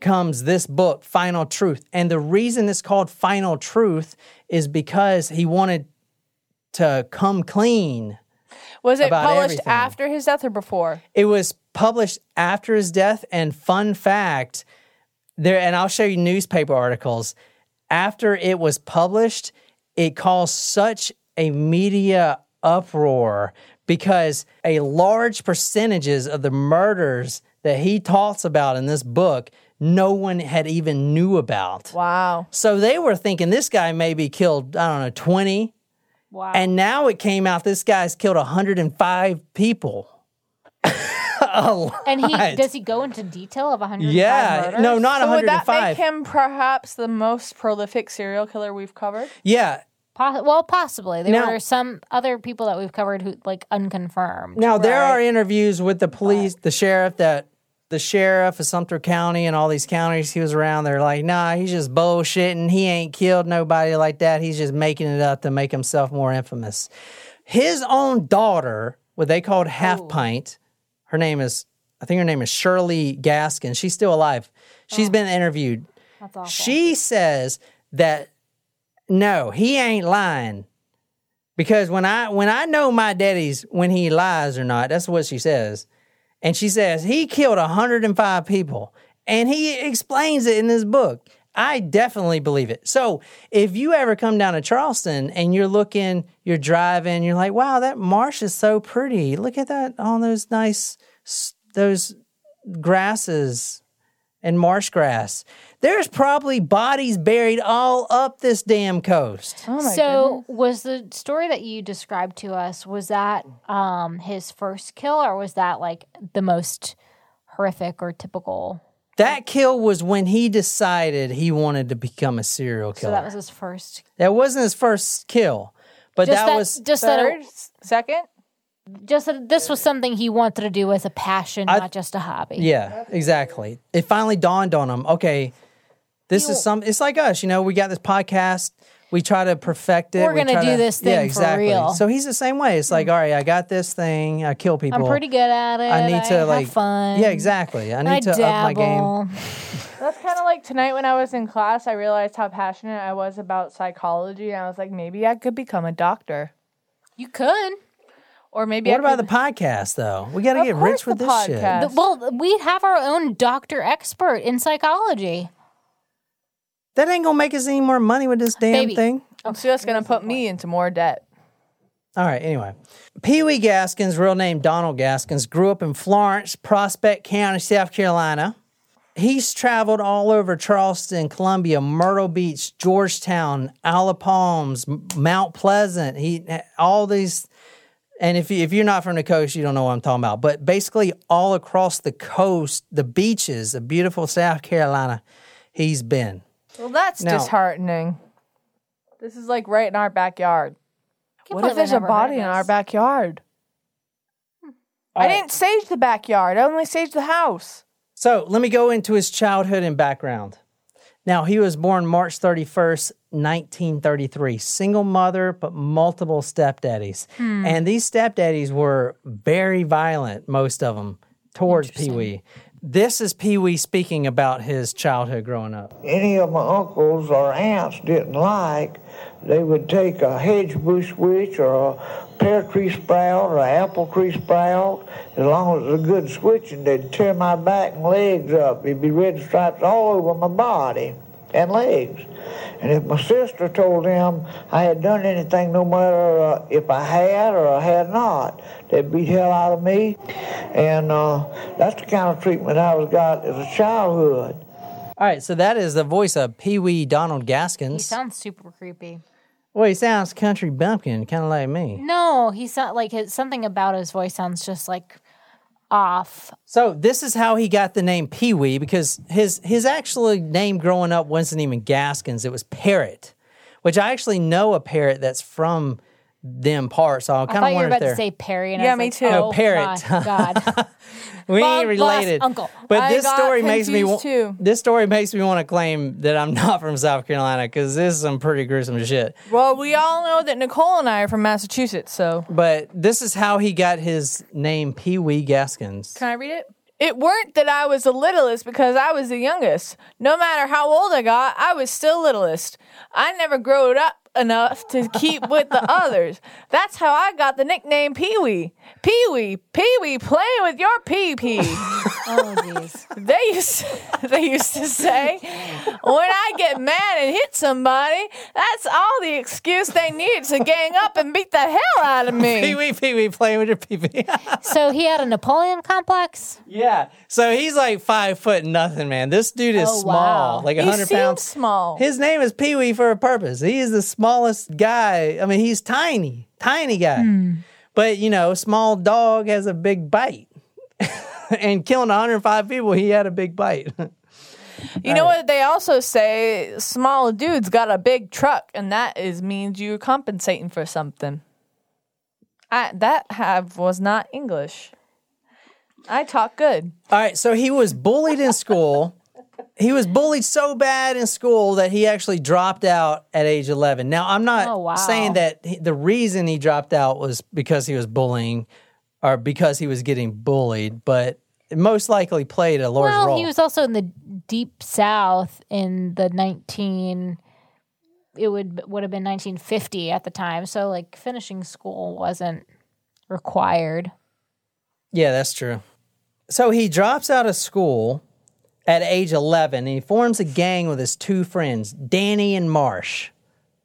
comes this book, Final Truth. And the reason it's called Final Truth is because he wanted to come clean Was it published everything. after his death or before? It was published after his death. And fun fact, there, and I'll show you newspaper articles. After it was published, it caused such a media uproar because a large percentages of the murders that he talks about in this book, no one had even knew about. Wow. So they were thinking this guy maybe killed, I don't know, 20. Wow. And now it came out this guy's killed 105 people. a lot. And he does he go into detail of 105 Yeah, murders? no, not So would that make him perhaps the most prolific serial killer we've covered? yeah. Po- well, possibly. There Now- were some other people that we've covered who like unconfirmed. Now there are interviews with the police, the sheriff that the sheriff of Sumter County and all these counties he was around. They're like, nah, he's just bullshitting. He ain't killed nobody like that. He's just making it up to make himself more infamous. His own daughter, what they called Half Pint, her name is, I think her name is Shirley Gaskin. She's still alive. She's oh. been interviewed. That's awful. She says that no, he ain't lying. Because when I when I know my daddy's when he lies or not, that's what she says. And she says he killed 105 people. And he explains it in this book. I definitely believe it. So if you ever come down to Charleston and you're looking, you're driving, you're like, wow, that marsh is so pretty. Look at that, all those nice, those grasses and marsh grass. There's probably bodies buried all up this damn coast. Oh my so was the story that you described to us was that um his first kill or was that like the most horrific or typical? That kill was when he decided he wanted to become a serial killer. So that was his first. that wasn't his first kill, but Just that, that, was just that Third, it, S- second? just that this was something he wanted to do as a passion, I- not just a hobby. yeah, exactly. It finally dawned on him. Okay, this is some. It's like us, you know. We got this podcast. We try to perfect it. We're we gonna try do to- this thing yeah, for exactly. real. So he's the same way. It's like, all right, I got this thing. I kill people. I'm pretty good at it. I need to have like fun. Yeah, exactly. I need I to up my game. dabble. That's kind of like tonight when I was in class, I realized how passionate I was about psychology. And I was like, maybe I could become a doctor. You could. Or maybe What I about could, the podcast though? We got to get rich with the this shit. The- well, we'd have our own doctor expert in psychology. That ain't gonna make us any more money with this damn Baby. thing. It's just going to put me into more debt. All right, anyway. Pee Wee Gaskins, real name Donald Gaskins, grew up in Florence, Prospect County, South Carolina. He's traveled all over Charleston, Columbia, Myrtle Beach, Georgetown, Isle of Palms, Mount Pleasant. He all these and if you, if you're not from the coast, you don't know what I'm talking about. But basically, all across the coast, the beaches of beautiful South Carolina, he's been. Well, that's Now- disheartening. This is like right in our backyard. What if there's a body in our this. backyard? I didn't sage the backyard. I only saged the house. So let me go into his childhood and background. Now, he was born March 31st, 1933. Single mother, but multiple stepdaddies. Hmm. And these stepdaddies were very violent, most of them, towards Pee Wee. This is Pee Wee speaking about his childhood growing up. any of my uncles or aunts didn't like, they would take a hedge bush switch or a pear tree sprout or an apple tree sprout, as long as it was a good switch, and they'd tear my back and legs up. There'd be red stripes all over my body and legs. And if my sister told them I had done anything, no matter uh, if I had or I had not, they'd beat hell out of me. And uh, that's the kind of treatment I was got as a childhood. All right, so that is the voice of Pee Wee Donald Gaskins. He sounds super creepy. well, he sounds country bumpkin, kind of like me. No, he sound like his, something about his voice sounds just like off. So this is how he got the name Pee Wee because his his actual name growing up wasn't even Gaskins; it was Parrot, which I actually know a parrot that's from them parts. So I I kind thought of you were wanted about there. to say Perry, and I Yeah, was me like, too. Oh, parrot. God, God. we Long ain't lost related, uncle. But I this story makes me wa- confused, too. this story makes me want to claim that I'm not from South Carolina because this is some pretty gruesome shit. Well, we all know that Nicole and I are from Massachusetts, so. But this is how he got his name Pee Wee Gaskins. Can I read it? It weren't that I was the littlest because I was the youngest. No matter how old I got, I was still littlest. I never growed up enough to keep with the others. That's how I got the nickname Pee Wee. Pee Wee, Pee Wee, playing with your pee pee. Oh, jeez. They used they used to say, when I get mad and hit somebody, that's all the excuse they need to gang up and beat the hell out of me. Pee me. wee, pee wee, playing with your pee pee. so he had a Napoleon complex? yeah. So he's like five foot nothing, man. This dude is Oh, small, wow. like a He hundred pounds. small. His name is Pee Wee for a purpose. He is the smallest guy. I mean, he's tiny, tiny guy. Hmm. But you know, small dog has a big bite. and killing 105 people, he had a big bite. You know what they also say? Small dudes got a big truck, and that is means you're compensating for something. I that have was not English. I talk good. All right, so he was bullied in school. He was bullied so bad in school that he actually dropped out at age 11. Now, I'm not Oh, wow. saying that he, the reason he dropped out was because he was bullying or because he was getting bullied, but it most likely played a large Well, role. he was also in the deep south in the 19 it would would have been 1950 at the time. So like finishing school wasn't required. Yeah, that's true. So he drops out of school at age 11 and he forms a gang with his two friends, Danny and Marsh.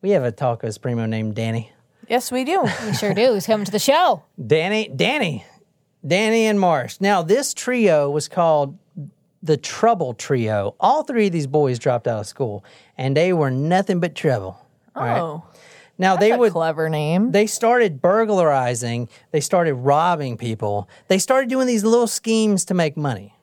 We have a Talkos Primo named Danny. Yes, we do. We sure do. He's coming to the show. Danny, Danny, Danny and Marsh. Now, this trio was called the Trouble Trio. All three of these boys dropped out of school and they were nothing but trouble. All right? Oh, Now, they a would clever name. they started burglarizing, they started robbing people, they started doing these little schemes to make money.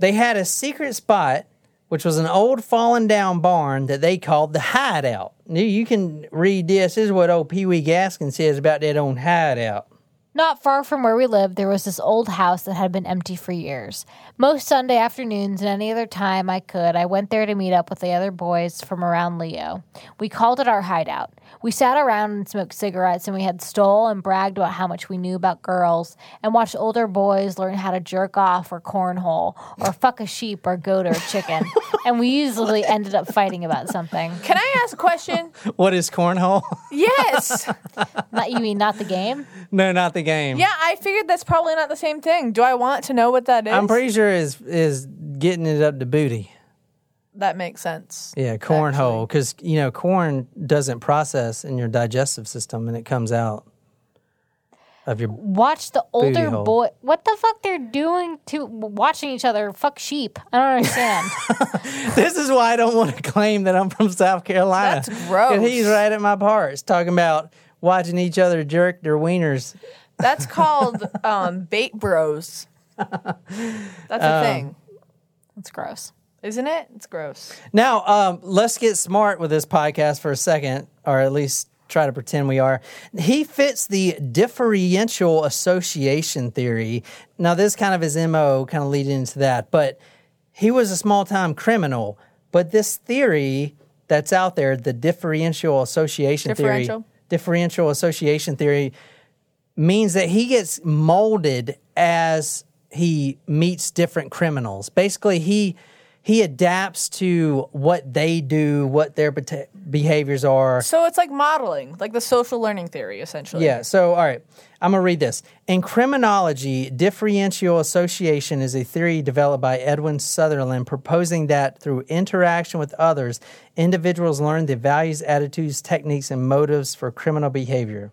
They had a secret spot, which was an old fallen down barn that they called the hideout. Now, You can read this. This is what old Pee Wee Gaskin says about that old hideout. Not far from where we lived, there was this old house that had been empty for years. Most Sunday afternoons and any other time I could, I went there to meet up with the other boys from around Leo. We called it our hideout. We sat around and smoked cigarettes, and we had stole and bragged about how much we knew about girls, and watched older boys learn how to jerk off or cornhole, or fuck a sheep or goat or chicken. and we usually ended up fighting about something. Can I ask a question? What is cornhole? yes. Not you mean not the game? no, not the game. Yeah, I figured that's probably not the same thing. Do I want to know what that is? I'm pretty sure is is getting it up to booty. that makes sense. Yeah, cornhole because you know corn doesn't process in your digestive system and it comes out of your. watch the older hole. boy. What the fuck they're doing to watching each other fuck sheep? I don't understand. This is why I don't want to claim that I'm from South Carolina. That's gross. 'Cause He's right at my parts talking about watching each other jerk their wieners. That's called um, bait bros. That's a thing, That's gross. isn't it? It's gross. Now, um, let's get smart with this podcast for a second, or at least try to pretend we are. He fits the differential association theory. Now, this kind of his MO kind of lead into that, but he was a small time criminal. But this theory that's out there, the differential association Differential? theory, differential association theory, means that he gets molded as he meets different criminals. Basically, he he adapts to what they do, what their beta- behaviors are. So it's like modeling, like the social learning theory, essentially. Yeah. So, all right, I'm gonna read this. In criminology, differential association is a theory developed by Edwin Sutherland, proposing that through interaction with others, individuals learn the values, attitudes, techniques, and motives for criminal behavior.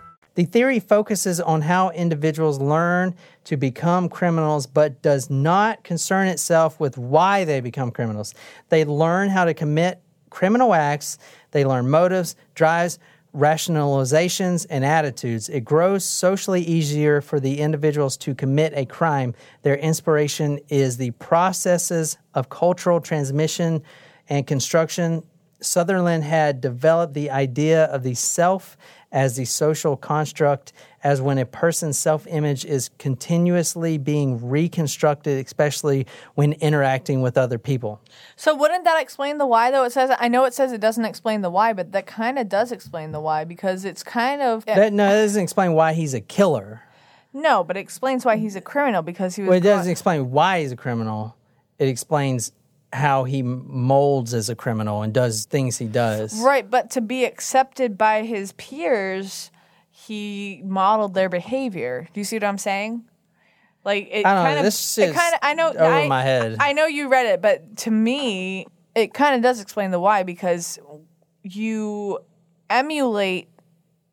The theory focuses on how individuals learn to become criminals, but does not concern itself with why they become criminals. They learn how to commit criminal acts, they learn motives, drives, rationalizations, and attitudes. It grows socially easier for the individuals to commit a crime. Their inspiration is the processes of cultural transmission and construction. Sutherland had developed the idea of the self as the social construct, as when a person's self image is continuously being reconstructed, especially when interacting with other people. So wouldn't that explain the why though? It says I know it says it doesn't explain the why, but that kind of does explain the why because it's kind of That, no, that doesn't explain why he's a killer. no, but it explains why he's a criminal because he was. Well, it doesn't explain why he's a criminal. It explains how he molds as a criminal and does things he does. Right, but to be accepted by his peers, he modeled their behavior. Do you see what I'm saying? Like it I don't know, kind of this it kind of I know over I, my head. I know you read it, but to me, it kind of does explain the why because you emulate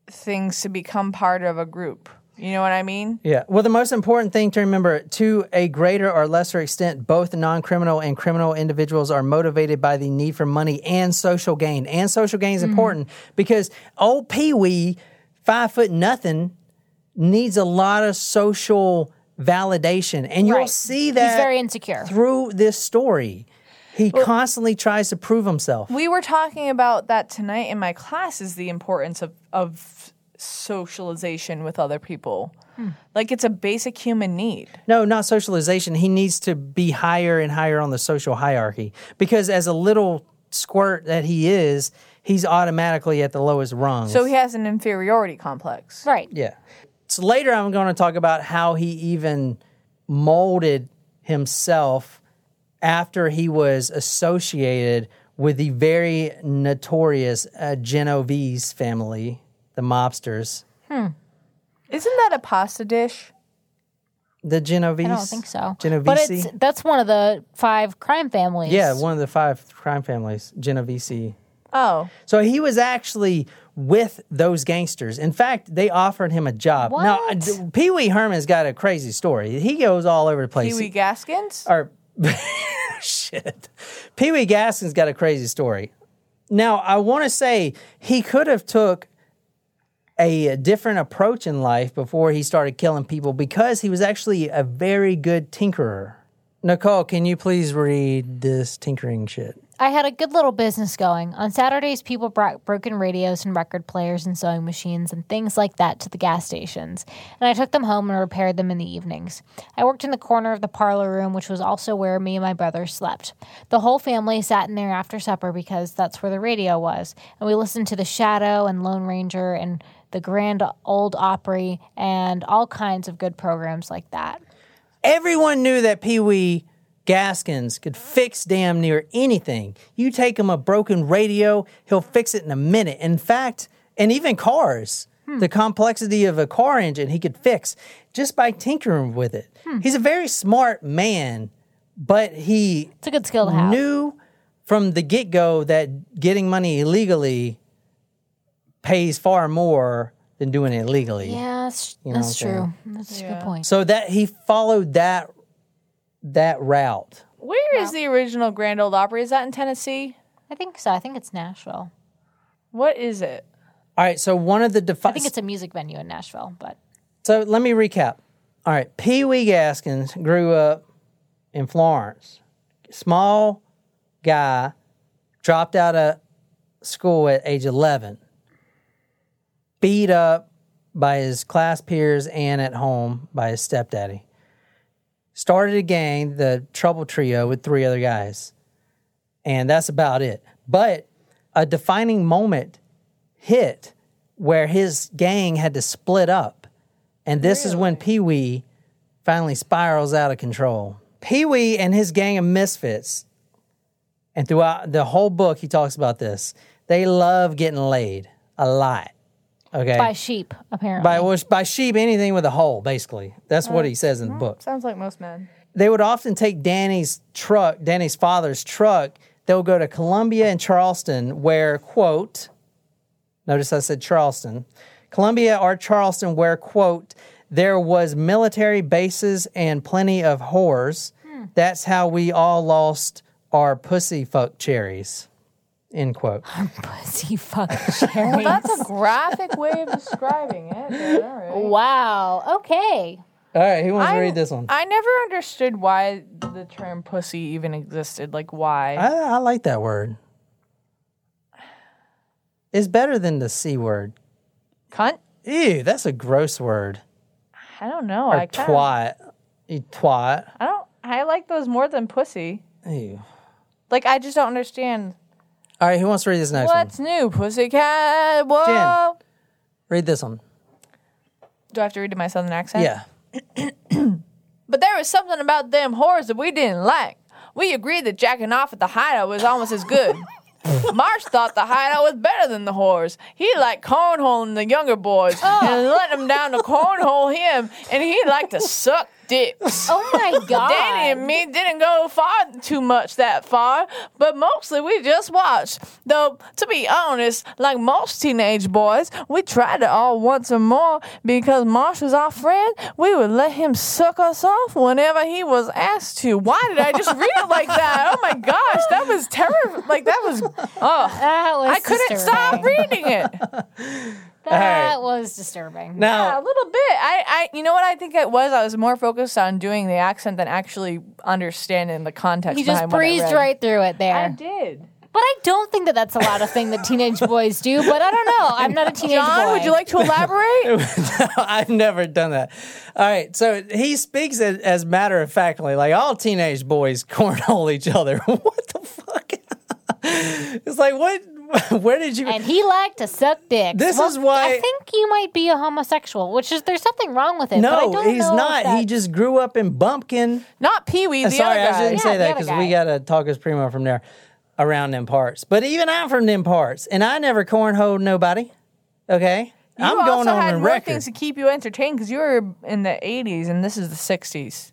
things to become part of a group. You know what I mean? Yeah. Well, the most important thing to remember to a greater or lesser extent, both non criminal and criminal individuals are motivated by the need for money and social gain. And social gain is Mm-hmm. important because old Pee Wee, five foot nothing, needs a lot of social validation. And you'll Right. see He's very insecure. through this story. He constantly tries to prove himself. We were talking about that tonight in my class is the importance of of socialization with other people. Like it's a basic human need. No, not socialization. He needs to be higher and higher on the social hierarchy because as a little squirt that he is, he's automatically at the lowest rung. So he has an inferiority complex. Right. yeah. So later I'm going to talk about how he even molded himself after he was associated with the very notorious uh, Genovese family, the mobsters. Hmm. Isn't that a pasta dish? The Genovese. I don't think so. Genovese. But it's that's one of the five crime families. yeah, one of the five crime families, Genovese. Oh, So he was actually with those gangsters. In fact, they offered him a job. Now, Pee Wee Herman's got a crazy story. He goes all over the place. Pee Wee Gaskins? or shit. Pee Wee Gaskins got a crazy story. Now, I want to say he could have took a different approach in life before he started killing people because he was actually a very good tinkerer. Nicole, can you please read this tinkering shit? I had a good little business going. On Saturdays, people brought broken radios and record players and sewing machines and things like that to the gas stations, and I took them home and repaired them in the evenings. I worked in the corner of the parlor room, which was also where me and my brother slept. The whole family sat in there after supper because that's where the radio was, and we listened to The Shadow and Lone Ranger and the Grand Old Opry and all kinds of good programs like that. Everyone knew that Pee Wee Gaskins could fix damn near anything. You take him a broken radio, he'll fix it in a minute. In fact, and even cars, hmm. the complexity of a car engine, he could fix just by tinkering with it. Hmm. He's a very smart man, but he It's a good skill to have. knew from the get go that getting money illegally pays far more than doing it legally. Yeah, that's, know that's what true. That's a good point. So that he followed that that route. Where is the original Grand Old Opry? Is that in Tennessee? I think so. I think it's Nashville. What is it? All right, so one of the I think it's a music venue in Nashville, but So let me recap. All right, Pee Wee Gaskins grew up in Florence. Small guy, dropped out of school at age 11. Beat up by his class peers and at home by his stepdaddy. Started a gang, the Trouble Trio, with three other guys. And that's about it. But a defining moment hit where his gang had to split up. And this is when Pee Wee finally spirals out of control. Pee Wee and his gang of misfits, and throughout the whole book, he talks about this. They love getting laid a lot. Okay. by sheep apparently. by, well, by sheep, anything with a hole, basically. That's what he says in the book Sounds like most men. they would often take Danny's truck, Danny's father's truck. They'll go to Columbia and Charleston, where, quote, Notice I said Charleston. Columbia or Charleston, where, quote, there was military bases and plenty of whores. Hmm. That's how we all lost our pussy fuck cherries. End quote. Pussy fuck cherries. That's a graphic way of describing it. but all right. wow. Okay. All right, who wants to I- read this one? I never understood why the term pussy even existed. Like, why? I, I like that word. It's better than the C word. Cunt? Ew, that's a gross word. I don't know. Or I kinda, twat. You twat. I don't. I like those more than pussy. Ew. Like, I just don't understand. All right, who wants to read this next one? What's one? new, pussycat? Whoa. Read this one. Do I have to read it in my southern accent? Yeah. But there was something about them whores that we didn't like. We agreed that jacking off at the hideout was almost as good. Marsh thought the hideout was better than the whores. He liked cornholing the younger boys oh. and let them down to cornhole him, and he liked to suck dicks. Oh my god. Danny and me didn't go far too much that far, but mostly we just watched. Though, to be honest, like most teenage boys, we tried it all once or more because Marsh was our friend. We would let him suck us off whenever he was asked to. Why did I just read it like that? Oh my gosh, that was terrible. Like, that was, oh, That was I couldn't stop reading it. That was disturbing. Yeah, a little bit. I, I, you know what I think it was. I was more focused on doing the accent than actually understanding the context. you just behind what I breezed right through it there. I did. But I don't think that that's a lot of thing that teenage boys do. But I don't know. I'm not a teenage John, boy. would you like to elaborate? I've never done that. All right, so he speaks it as matter of factly, like all teenage boys cornhole each other. what the fuck? it's like what? Where did you? And he liked to suck dicks. This Well, is why- I think you might be a homosexual, which is there's something wrong with it. but I no, don't he's know not. He just grew up in Bumpkin. Not Pee Wee, the uh, Sorry, other I guy. shouldn't Yeah, say that because we got to talk as primo from there around them parts. But even I'm from them parts, and I never cornholed nobody. Okay, You I'm also going on had the more record. things to keep you entertained because you were in the '80s and this is the '60s.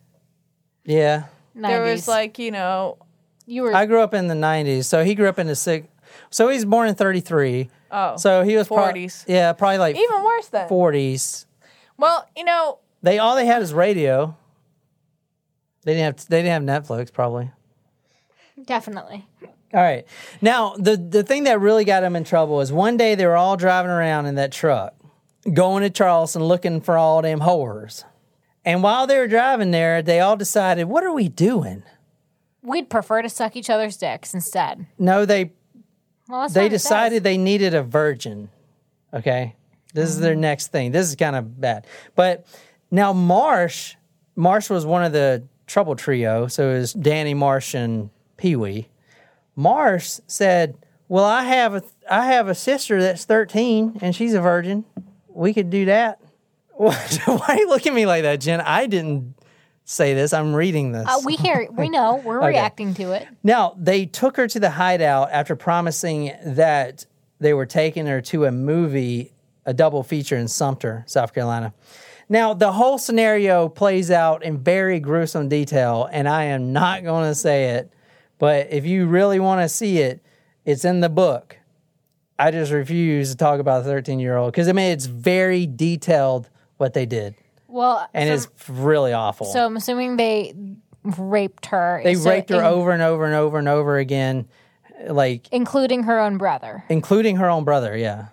yeah, There was like you know, you were I grew up in the '90s, so he grew up in the six. So he's born in '33. oh, So he was prob- 40s. yeah, probably like even worse then. 40s. Well, you know, They all they had is radio. They didn't have they didn't have Netflix probably. definitely. All right. Now, the the thing that really got him in trouble is one day they were all driving around in that truck, going to Charleston looking for all them whores. And while they were driving there, they all decided, "What are we doing?" We'd prefer to suck each other's dicks instead. No, they Well, they what it says. decided they needed a virgin. Okay. This is their next thing. This is kind of bad. But now Marsh, Marsh was one of the trouble trio. So it was Danny, Marsh, and Pee Wee. Marsh said, Well, I have a I have a sister that's 13 and she's a virgin. We could do that. Why are you looking at me like that, Jen? I didn't say this. I'm reading this. Uh, we hear, we know, we're reacting to it. Now, they took her to the hideout after promising that they were taking her to a movie, a double feature in Sumter, South Carolina. Now, the whole scenario plays out in very gruesome detail, and I am not going to say it, but if you really want to see it, it's in the book. I just refuse to talk about the 13 year old because I mean, it's very detailed what they did, Well, and from- it's really awful. so I'm assuming they raped her. they So raped her in- over and over and over and over again, like including her own brother. including her own brother. Yeah,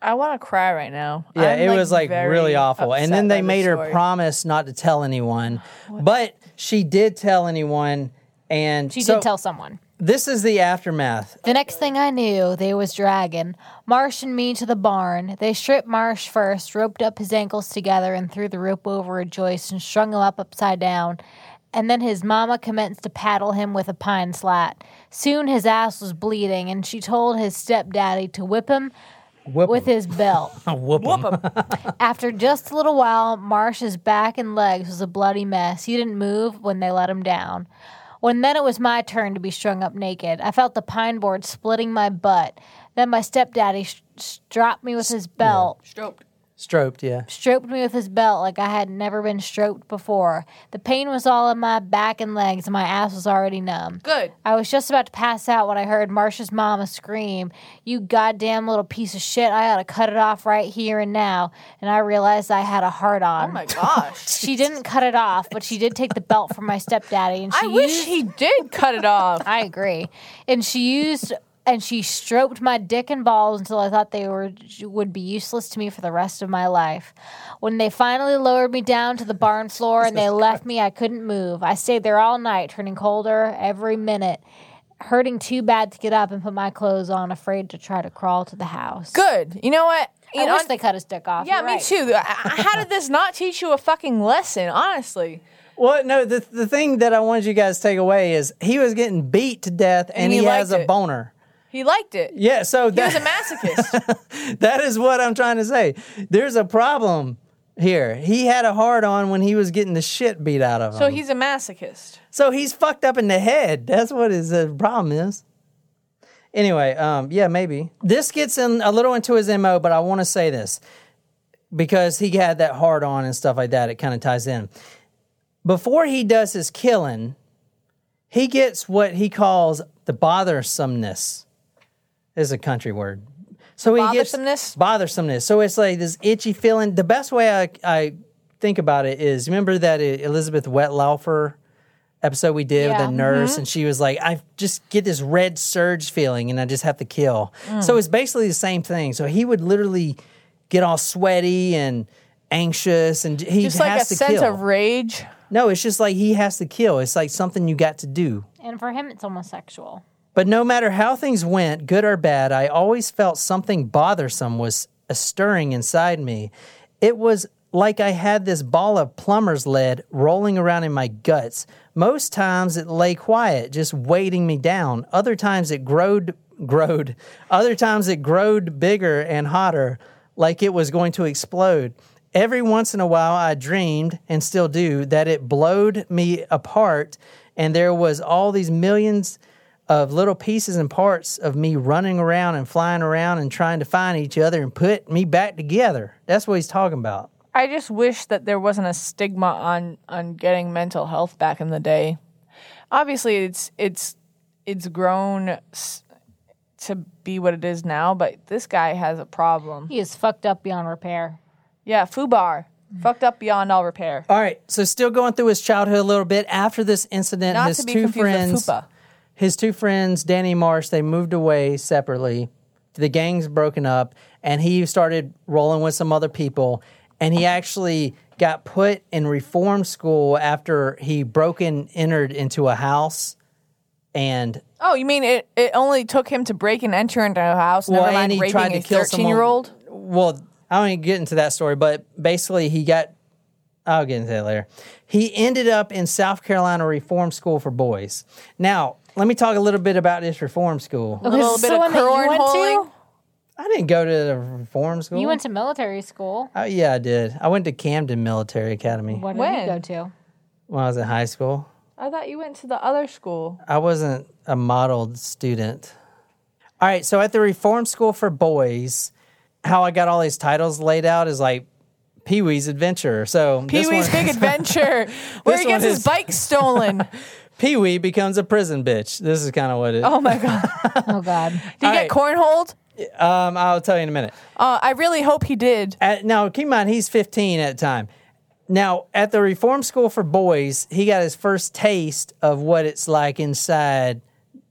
I want to cry right now. yeah, I'm, it was like really awful. And then they by this made her promise not to tell anyone, but she did tell anyone. And She so did tell someone. This is the aftermath. The next thing I knew, they was dragging Marsh and me to the barn. They stripped Marsh first, roped up his ankles together, and threw the rope over a joist and strung him up upside down. And then his mama commenced to paddle him with a pine slat. Soon his ass was bleeding, and she told his stepdaddy to whip him Whoop with his belt. whoop, whoop After just a little while, Marsh's back and legs was a bloody mess. He didn't move when they let him down. When then it was my turn to be strung up naked, I felt the pine board splitting my butt. Then my stepdaddy sh- stropped me with his belt. Stroked. Stroked, yeah. stroked me with his belt like I had never been stroked before. The pain was all in my back and legs, and my ass was already numb. Good. I was just about to pass out when I heard Marsha's mama scream, You goddamn little piece of shit, I ought to cut it off right here and now. And I realized I had a heart oh on. Oh my gosh. She didn't cut it off, but she did take the belt from my stepdaddy. And she I wish used- he did cut it off. I agree. And she used and she stroked my dick and balls until I thought they were would be useless to me for the rest of my life. When they finally lowered me down to the barn floor and they left me, I couldn't move. I stayed there all night, turning colder every minute, hurting too bad to get up and put my clothes on, afraid to try to crawl to the house. Good. You know what? You I know, wish they cut his dick off. yeah, You're me right. too. I- I- How did this not teach you a fucking lesson? Honestly, Well, no, the, the thing that I wanted you guys to take away is he was getting beat to death and, And he, he has a it. boner. He liked it. Yeah, so He was a masochist. that is what I'm trying to say. There's a problem here. He had a hard on when he was getting the shit beat out of him. so he's a masochist. So he's fucked up in the head. That's what his uh, problem is. Anyway, um, yeah, maybe this gets in a little into his mo, but I want to say this because he had that hard on and stuff like that. It kind of ties in. Before he does his killing, he gets what he calls the bothersomeness. Is a country word. So he gets Bothersomeness? bothersomeness. So it's like this itchy feeling. The best way I, I think about it is remember that Elizabeth Wettlaufer episode we did Yeah. with the nurse, and she was like, I just get this red surge feeling and I just have to kill. Mm. So it's basically the same thing. So he would literally get all sweaty and anxious and he Just like a has to sense kill. of rage. no, it's just like he has to kill. It's like something you got to do. And for him, it's homosexual. But no matter how things went, good or bad, I always felt something bothersome was stirring inside me. It was like I had this ball of plumber's lead rolling around in my guts. Most times it lay quiet, just weighting me down. Other times it growed, growed. Other times it growed bigger and hotter, like it was going to explode. Every once in a while, I dreamed, and still do, that it blowed me apart, and there was all these millions of little pieces and parts of me running around and flying around and trying to find each other and put me back together. That's what he's talking about. I just wish that there wasn't a stigma on on getting mental health back in the day. Obviously, it's it's it's grown s- to be what it is now, but this guy has a problem. He is fucked up beyond repair. Yeah, Fubar, fucked up beyond all repair. All right, so still going through his childhood a little bit. After this incident, Not his to be two confused friends, with Fupa. His two friends, Danny Marsh, they moved away separately. The gang's broken up, and he started rolling with some other people. And he actually got put in reform school after he broke and entered into a house. And Oh, you mean it? It only took him to break and enter into a house. Never and mind he raping tried a to kill thirteen-year-old. Well, I don't even get into that story, but basically he got. I'll get into that later. He ended up in South Carolina Reform School for Boys. Now, let me talk a little bit about this reform school. A little This bit the of one that you went cornholing. to? I didn't go to the reform school. You went to military school. Oh, yeah, I did. I went to Camden Military Academy What did When? you go to? when I was in high school. I thought you went to the other school. I wasn't a modeled student. All right, so at the Reform School for Boys, how I got all these titles laid out is like Pee Wee's Adventure. So this Pee Wee's one- Big Adventure, where This he gets one his is- bike stolen. Pee Wee becomes a prison bitch. This is kind of what it. Oh my god! Oh God. Did he All get right. cornholed? Um, I'll tell you in a minute. Uh, I really hope he did. At, now, keep in mind, he's 15 at the time. Now, at the Reform School for Boys, he got his first taste of what it's like inside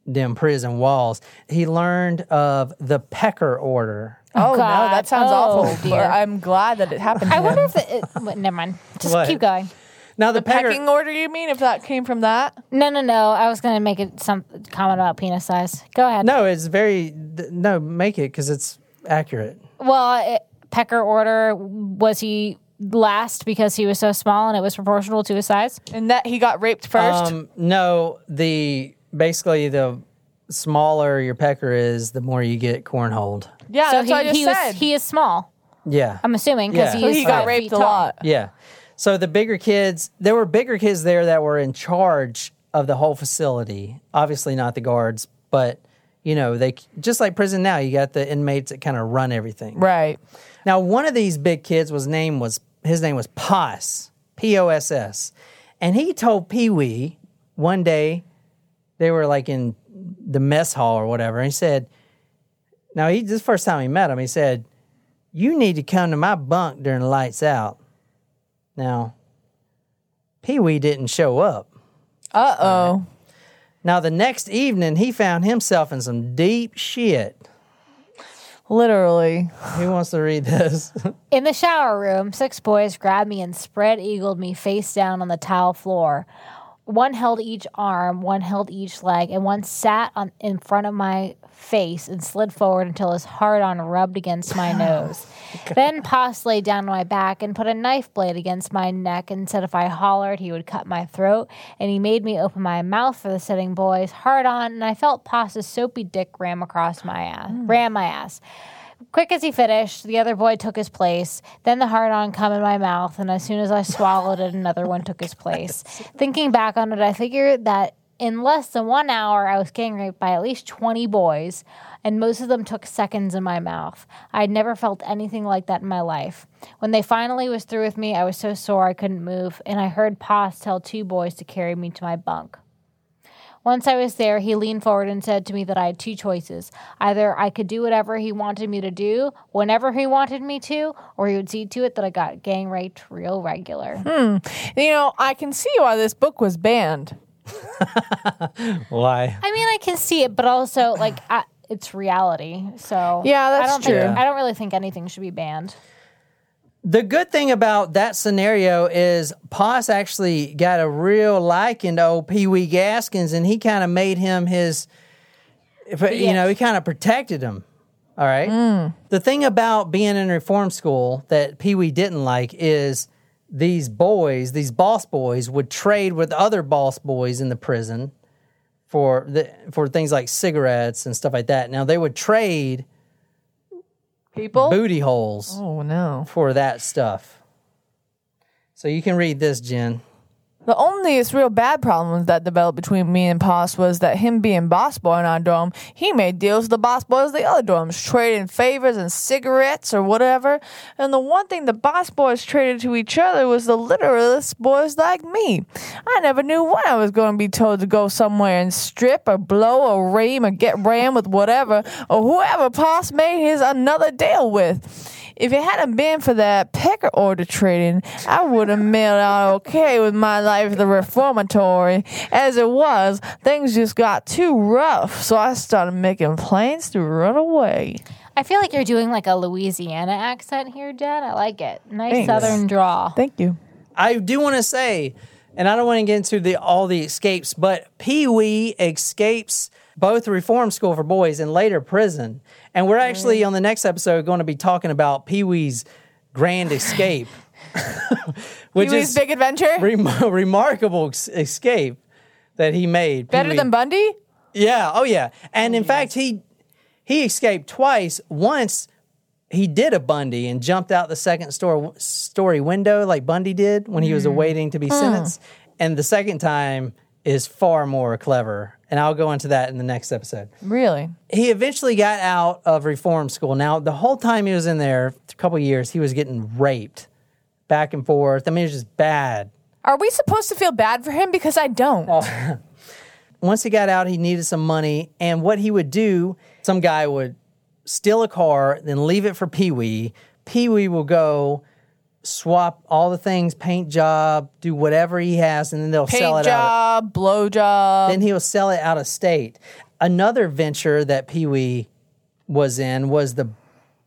them prison walls. He learned of the Pecker Order. Oh, no, God. that sounds Oh, awful. dear. I'm glad that it happened. To I wonder if it, it wait, never mind. Just What? keep going. Now, the, Pecker. pecking order. You mean if that came from that? No, no, no. I was gonna make it some comment about penis size. Go ahead. No, it's very. th- No, make it because it's accurate. Well, it, Pecker order was he last because he was so small and it was proportional to his size? And that he got raped first. Um, no, the basically the smaller your pecker is, the more you get cornholed. yeah, so that's he, what I just he said. was he is small. Yeah. I'm assuming because Yeah. he so is he got five raped feet a tall. lot. Yeah. So the bigger kids, there were bigger kids there that were in charge of the whole facility. Obviously not the guards, but You know, they just like prison now. You got the inmates that kind of run everything. Right. Now, one of these big kids was name was his name was Poss, P O S S, and he told Pee Wee one day they were like in the mess hall or whatever, and he said, "Now he this first time he met him. He said, you need to come to my bunk during the lights out." Now, Pee Wee didn't show up. Uh oh. Now, the next evening, he found himself in some deep shit. Literally. Who wants to read this? In the shower room, six boys grabbed me and spread eagled me face down on the tile floor. One held each arm, one held each leg, and one sat on in front of my face and slid forward until his hard on rubbed against my nose. then Poss lay down on my back and put a knife blade against my neck and said if I hollered, he would cut my throat. And he made me open my mouth for the sitting boys, hard on, and I felt Poss's soapy dick ram across my ass, mm. ram my ass. Quick as he finished, the other boy took his place. Then the hard on come in my mouth, and as soon as I swallowed it, another one took his place. Thinking back on it, I figured that in less than one hour, I was getting raped by at least 20 boys, and most of them took seconds in my mouth. I had never felt anything like that in my life. When they finally was through with me, I was so sore I couldn't move, and I heard Poss tell two boys to carry me to my bunk. Once I was there, he leaned forward and said to me that I had two choices. Either I could do whatever he wanted me to do, whenever he wanted me to, or he would see to it that I got gang raped real regular. Hmm. You know, I can see why this book was banned. Why? I mean, I can see it, but also, like, I, it's reality. So, Yeah, that's I don't true. Think, I don't really think anything should be banned. The good thing about that scenario is Poss actually got a real liking to old Pee Wee Gaskins, and he kind of made him his, if- you know, he kind of protected him. All right. Mm. The thing about being in reform school that Pee Wee didn't like is these boys, these boss boys, would trade with other boss boys in the prison for the for things like cigarettes and stuff like that. Now they would trade People? booty holes Oh, no. for that stuff. So you can read this, Jen. The only real bad problems that developed between me and Poss was that him being boss boy in our dorm, he made deals with the boss boys of the other dorms, trading favors and cigarettes or whatever. And the one thing the boss boys traded to each other was the literalist boys like me. I never knew when I was going to be told to go somewhere and strip or blow or ream or get rammed with whatever or whoever Poss made his another deal with. If it hadn't been for that pecker order trading, I would have made out okay with my life at the reformatory. As it was, things just got too rough, so I started making plans to run away. I feel like you're doing like a Louisiana accent here, Jen. I like it. Nice Thanks. southern draw. Thank you. I do want to say, and I don't want to get into the all the escapes, but Pee Wee escapes both reform school for boys and later prison. And we're actually mm. on the next episode going to be talking about Pee Wee's grand escape, which Pee-wee's is Big Adventure? rem- remarkable escape that he made. Better Pee-wee. than Bundy? Yeah. Oh, yeah. And in oh, fact, he he escaped twice. Once he did a Bundy and jumped out the second store, story window like Bundy did when he was mm. awaiting to be sentenced. And the second time is far more clever. And I'll go into that in the next episode. Really? He eventually got out of reform school. Now, the whole time he was in there, a couple years, he was getting raped back and forth. I mean, it was just bad. Are we supposed to feel bad for him? Because I don't. Oh. once he got out, he needed some money. And what he would do, some guy would steal a car, then leave it for Pee Wee. Pee Wee will go swap all the things, paint job, do whatever he has, and then they'll sell Paint it out. Paint job, blow job. Then he'll sell it out of state. Another venture that Pee Wee was in was the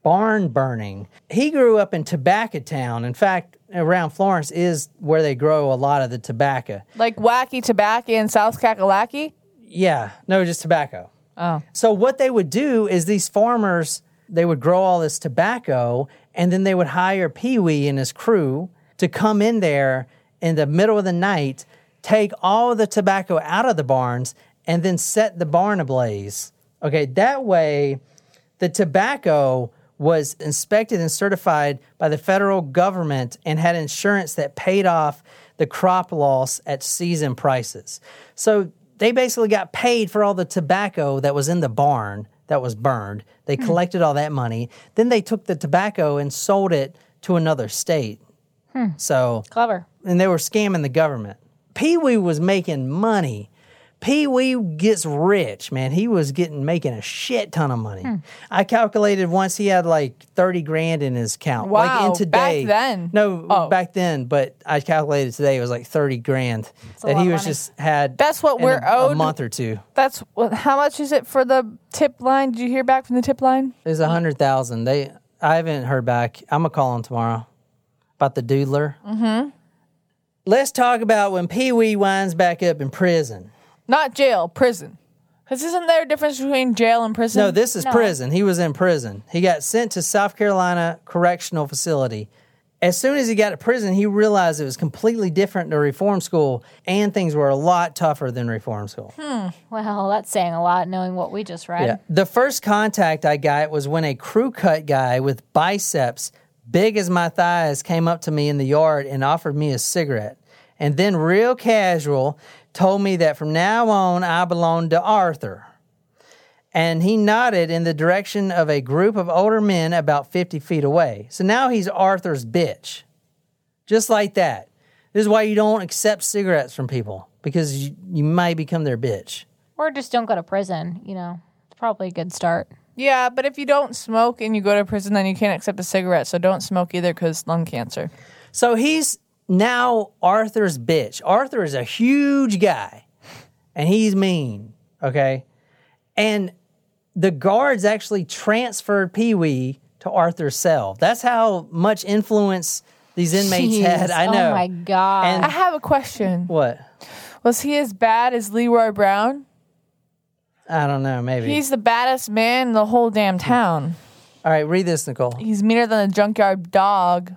barn burning. He grew up in Tobacco Town. In fact, around Florence is where they grow a lot of the tobacco. like Wacky Tobacco in South Kakalaki? Yeah, no, just tobacco. Oh. So what they would do is these farmers they would grow all this tobacco and then they would hire Pee Wee and his crew to come in there in the middle of the night, take all the tobacco out of the barns and then set the barn ablaze. Okay, that way the tobacco was inspected and certified by the federal government and had insurance that paid off the crop loss at season prices. So they basically got paid for all the tobacco that was in the barn that was burned. They hmm. collected all that money. Then they took the tobacco and sold it to another state. Hmm. So Clever. and they were scamming the government. Pee Wee was making money. Pee Wee gets rich, man. He was getting making a shit ton of money. I calculated once he had like thirty grand in his account. like Wow, in back then? No, Oh. back then. But I calculated today it was like thirty grand a that he was just had. That's what in we're a, a month or two. That's what, how much is it for the tip line? Did you hear back from the tip line? It's a hundred thousand. They, I haven't heard back. I'm gonna call him tomorrow about the doodler. Mm-hmm. Let's talk about when Pee Wee winds back up in prison. Not jail, prison. Because isn't there a difference between jail and prison? No, this is prison. He was in prison. He got sent to South Carolina Correctional Facility. As soon as he got to prison, he realized it was completely different to reform school, and things were a lot tougher than reform school. Hmm. Well, that's saying a lot knowing what we just read. Yeah. The first contact I got was when a crew cut guy with biceps big as my thighs came up to me in the yard and offered me a cigarette. And then, real casual, told me that from now on I belonged to Arthur. And he nodded in the direction of a group of older men about 50 feet away. So now he's Arthur's bitch. Just like that. This is why you don't accept cigarettes from people because you, you might become their bitch. Or just don't go to prison, you know. It's probably a good start. Yeah, but if you don't smoke and you go to prison, then you can't accept a cigarette. So don't smoke either because lung cancer. So he's now Arthur's bitch. Arthur is a huge guy and he's mean, okay? And the guards actually transferred Pee Wee to Arthur's cell. That's how much influence these inmates Jeez. had. I oh know. Oh my God. And- I have a question. What? Was he as bad as Leroy Brown? I don't know, maybe. He's the baddest man in the whole damn town. All right, read this, Nicole. He's meaner than a junkyard dog.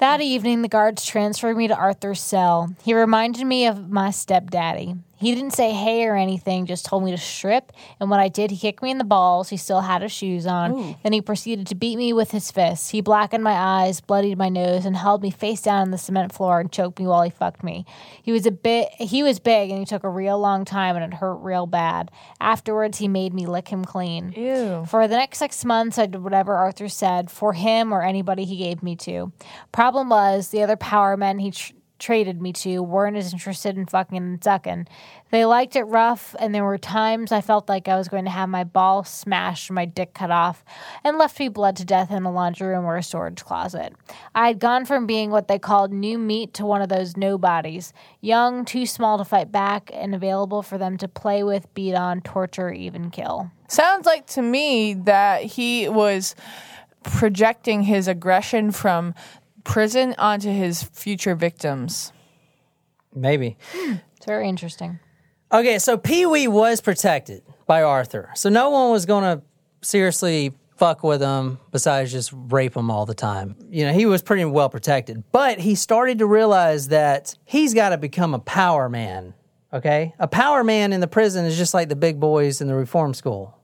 That evening, the guards transferred me to Arthur's cell. He reminded me of my stepdaddy. He didn't say hey or anything, just told me to strip. And when I did, he kicked me in the balls. He still had his shoes on. Then he proceeded to beat me with his fists. He blackened my eyes, bloodied my nose, and held me face down on the cement floor and choked me while he fucked me. He was a bit. He was big, and he took a real long time, and it hurt real bad. Afterwards, he made me lick him clean. Ew. For the next six months, I did whatever Arthur said for him or anybody he gave me to. Problem was, the other power men he tr- traded me to weren't as interested in fucking and sucking. They liked it rough, and there were times I felt like I was going to have my ball smashed my dick cut off and left me bled to death in a laundry room or a storage closet. I had gone from being what they called new meat to one of those nobodies young, too small to fight back, and available for them to play with, beat on, torture, even kill. Sounds like to me that he was projecting his aggression from prison onto his future victims. Maybe. It's very interesting. Okay, so Pee Wee was protected by Arthur. So no one was going to seriously fuck with him besides just rape him all the time. You know, he was pretty well protected. But he started to realize that he's got to become a power man. Okay? A power man in the prison is just like the big boys in the reform school.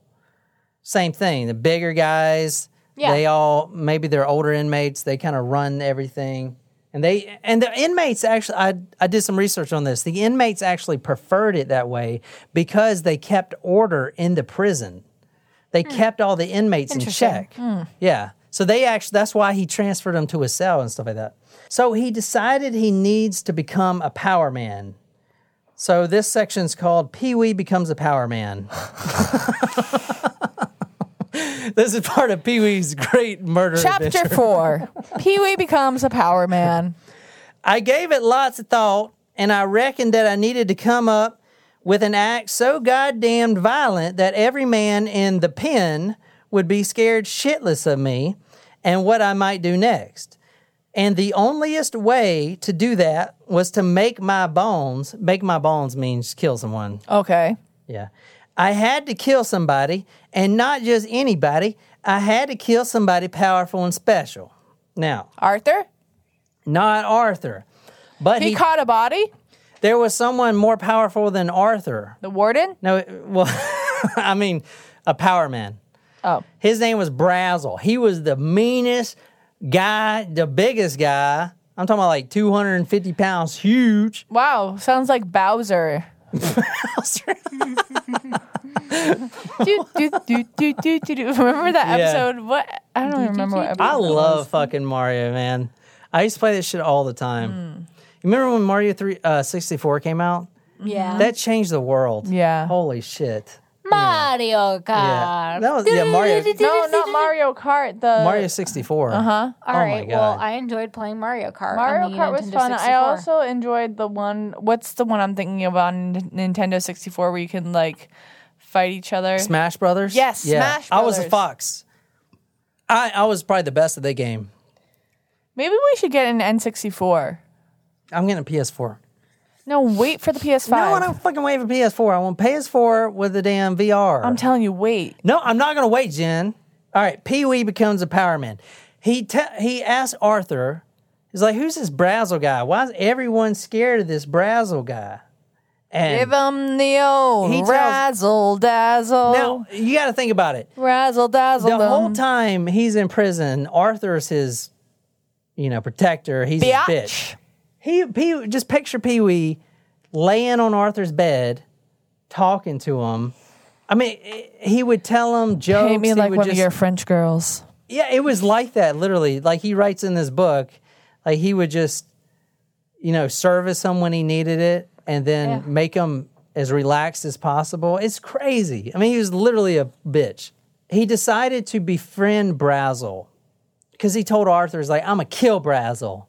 Same thing. The bigger guys, Yeah. they all maybe they're older inmates, they kind of run everything. And they and the inmates actually I I did some research on this. The inmates actually preferred it that way because they kept order in the prison. They hmm. kept all the inmates in check. Hmm. Yeah. So they actually that's why he transferred them to a cell and stuff like that. So he decided he needs to become a power man. So this section's called Pee Wee becomes a power man. this is part of Pee Wee's great murder Chapter adventure. four Pee Wee becomes a power man. I gave it lots of thought, and I reckoned that I needed to come up with an act so goddamned violent that every man in the pen would be scared shitless of me and what I might do next. And the onlyest way to do that was to make my bones, make my bones means kill someone. Okay. Yeah. I had to kill somebody, and not just anybody. I had to kill somebody powerful and special. Now, Arthur? not Arthur, but He, he, caught a body? there was someone more powerful than Arthur. The warden? No, well, I mean, a power man. Oh. His name was Brazel. He was the meanest guy, the biggest guy. I'm talking about like 250 pounds, huge. Wow. Sounds like Bowser do, do, do, do, do, do, do. Remember that Yeah. episode? What? I don't even remember what episode. I it was. love fucking Mario, man. I used to play this shit all the time. Hmm. You remember when Mario 3 uh, 64 came out? Yeah. That changed the world. Yeah. Holy shit. Mario Kart. Yeah. That was yeah, Mario No, not Mario Kart. The Mario 64. Uh-huh. Huh? All Oh right. my Well, God. I enjoyed playing Mario Kart. Mario on the Kart was Nintendo fun. I also enjoyed the one. What's the one I'm thinking of on Nintendo 64 where you can like fight each other? Smash Brothers? Yes, Smash I was a Brothers. fox. I, I was probably the best at that game. Maybe we should get an N64. I'm getting a PS4. No, wait for the PS5. No, I don't fucking wait for PS4. I want PS4 with the damn VR. I'm telling you, wait. No, I'm not going to wait, Jen. All right, Pee Wee becomes a Power Man. He te- he asks Arthur, he's like, "Who's this Brazel guy? Why is everyone scared of this Brazel guy?" And Give him the old He tells- razzle dazzle. now you got to think about it. razzle dazzle. The whole time he's in prison, Arthur's his, you know, protector. He's his Biatch. bitch. He, Pee, just picture Pee Wee laying on Arthur's bed, talking to him. I mean, he would tell him jokes. Hate me he like one just, of your French girls. Yeah, it was like that, literally. Like he writes in this book, like he would just, you know, service him when he needed it and then Yeah. make him as relaxed as possible. It's crazy. I mean, he was literally a bitch. He decided to befriend Brazel because he told Arthur, he's like, I'm to kill Brazel.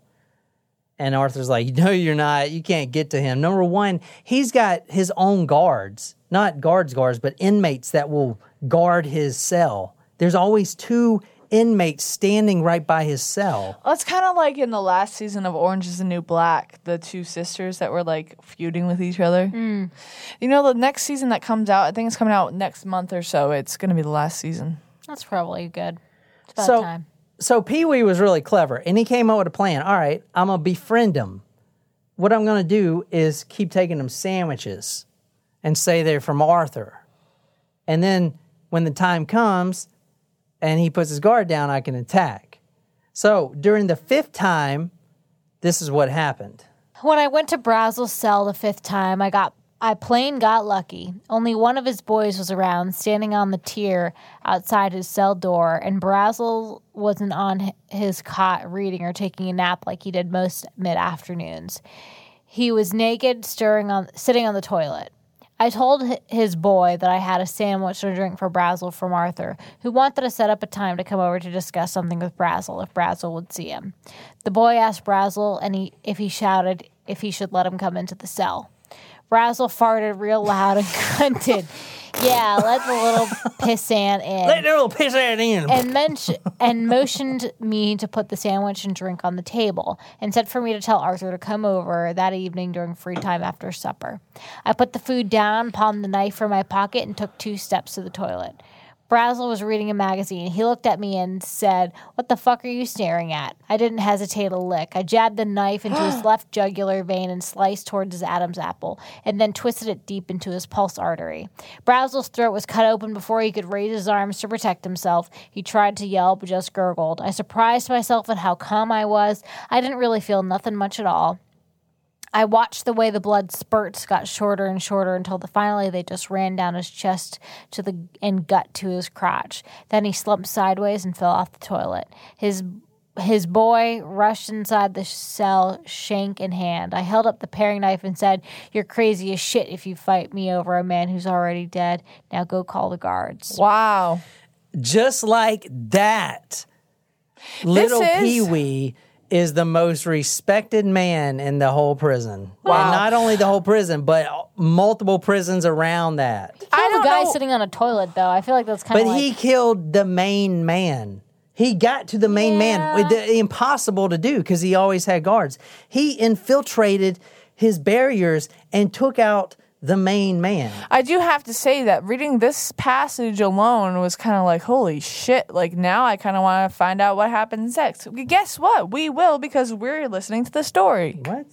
And Arthur's like, No, you're not. You can't get to him. Number one, he's got his own guards, not guards, guards, but inmates that will guard his cell. There's always two inmates standing right by his cell. Well, it's kind of like in the last season of Orange is the New Black, the two sisters that were like feuding with each other. Hmm. You know, the next season that comes out, I think it's coming out next month or so. It's going to be the last season. That's probably good. It's about So, time. So Pee Wee was really clever, and he came up with a plan. All right, I'm gonna befriend him. What I'm gonna do is keep taking him sandwiches, and say they're from Arthur, and then when the time comes, and he puts his guard down, I can attack. So during the fifth time, this is what happened. When I went to Brazel's cell the fifth time, I got I plain got lucky. Only one of his boys was around, standing on the tier outside his cell door, and Brazel wasn't on his cot reading or taking a nap like he did most mid afternoons. He was naked, stirring on sitting on the toilet. I told his boy that I had a sandwich and a drink for Brazel from Arthur, who wanted to set up a time to come over to discuss something with Brazel if Brazel would see him. The boy asked Brazel and he, if he shouted if he should let him come into the cell. Brazel farted real loud and grunted, "Yeah, let the little pissant in." Let the little piss out in. and mention and motioned me to put the sandwich and drink on the table and said for me to tell Arthur to come over that evening during free time after supper. I put the food down, palmed the knife from my pocket, and took two steps to the toilet. Brazel was reading a magazine. He looked at me and said, What the fuck are you staring at? I didn't hesitate a lick. I jabbed the knife into his left jugular vein and sliced towards his Adam's apple, and then twisted it deep into his pulse artery. Brazel's throat was cut open before he could raise his arms to protect himself. He tried to yell, but just gurgled. I surprised myself at how calm I was. I didn't really feel nothing much at all. I watched the way the blood spurts got shorter and shorter until the, finally they just ran down his chest to the and gut to his crotch. Then he slumped sideways and fell off the toilet. His his boy rushed inside the cell, shank in hand. I held up the paring knife and said, "You're crazy as shit if you fight me over a man who's already dead. Now go call the guards." Wow. just like that. Little is- Pee Wee is the most respected man in the whole prison. Wow. And not only the whole prison, but multiple prisons around that. I Killed don't a guy know. sitting on a toilet though. I feel like that's kind But of like he killed the main man. He got to the main man. With the, impossible to do because he always had guards. He infiltrated his barriers and took out the main man. I do have to say that reading this passage alone was kind of like, holy shit. Like, now I kind of want to find out what happens next. Guess what? We will because we're listening to the story. What?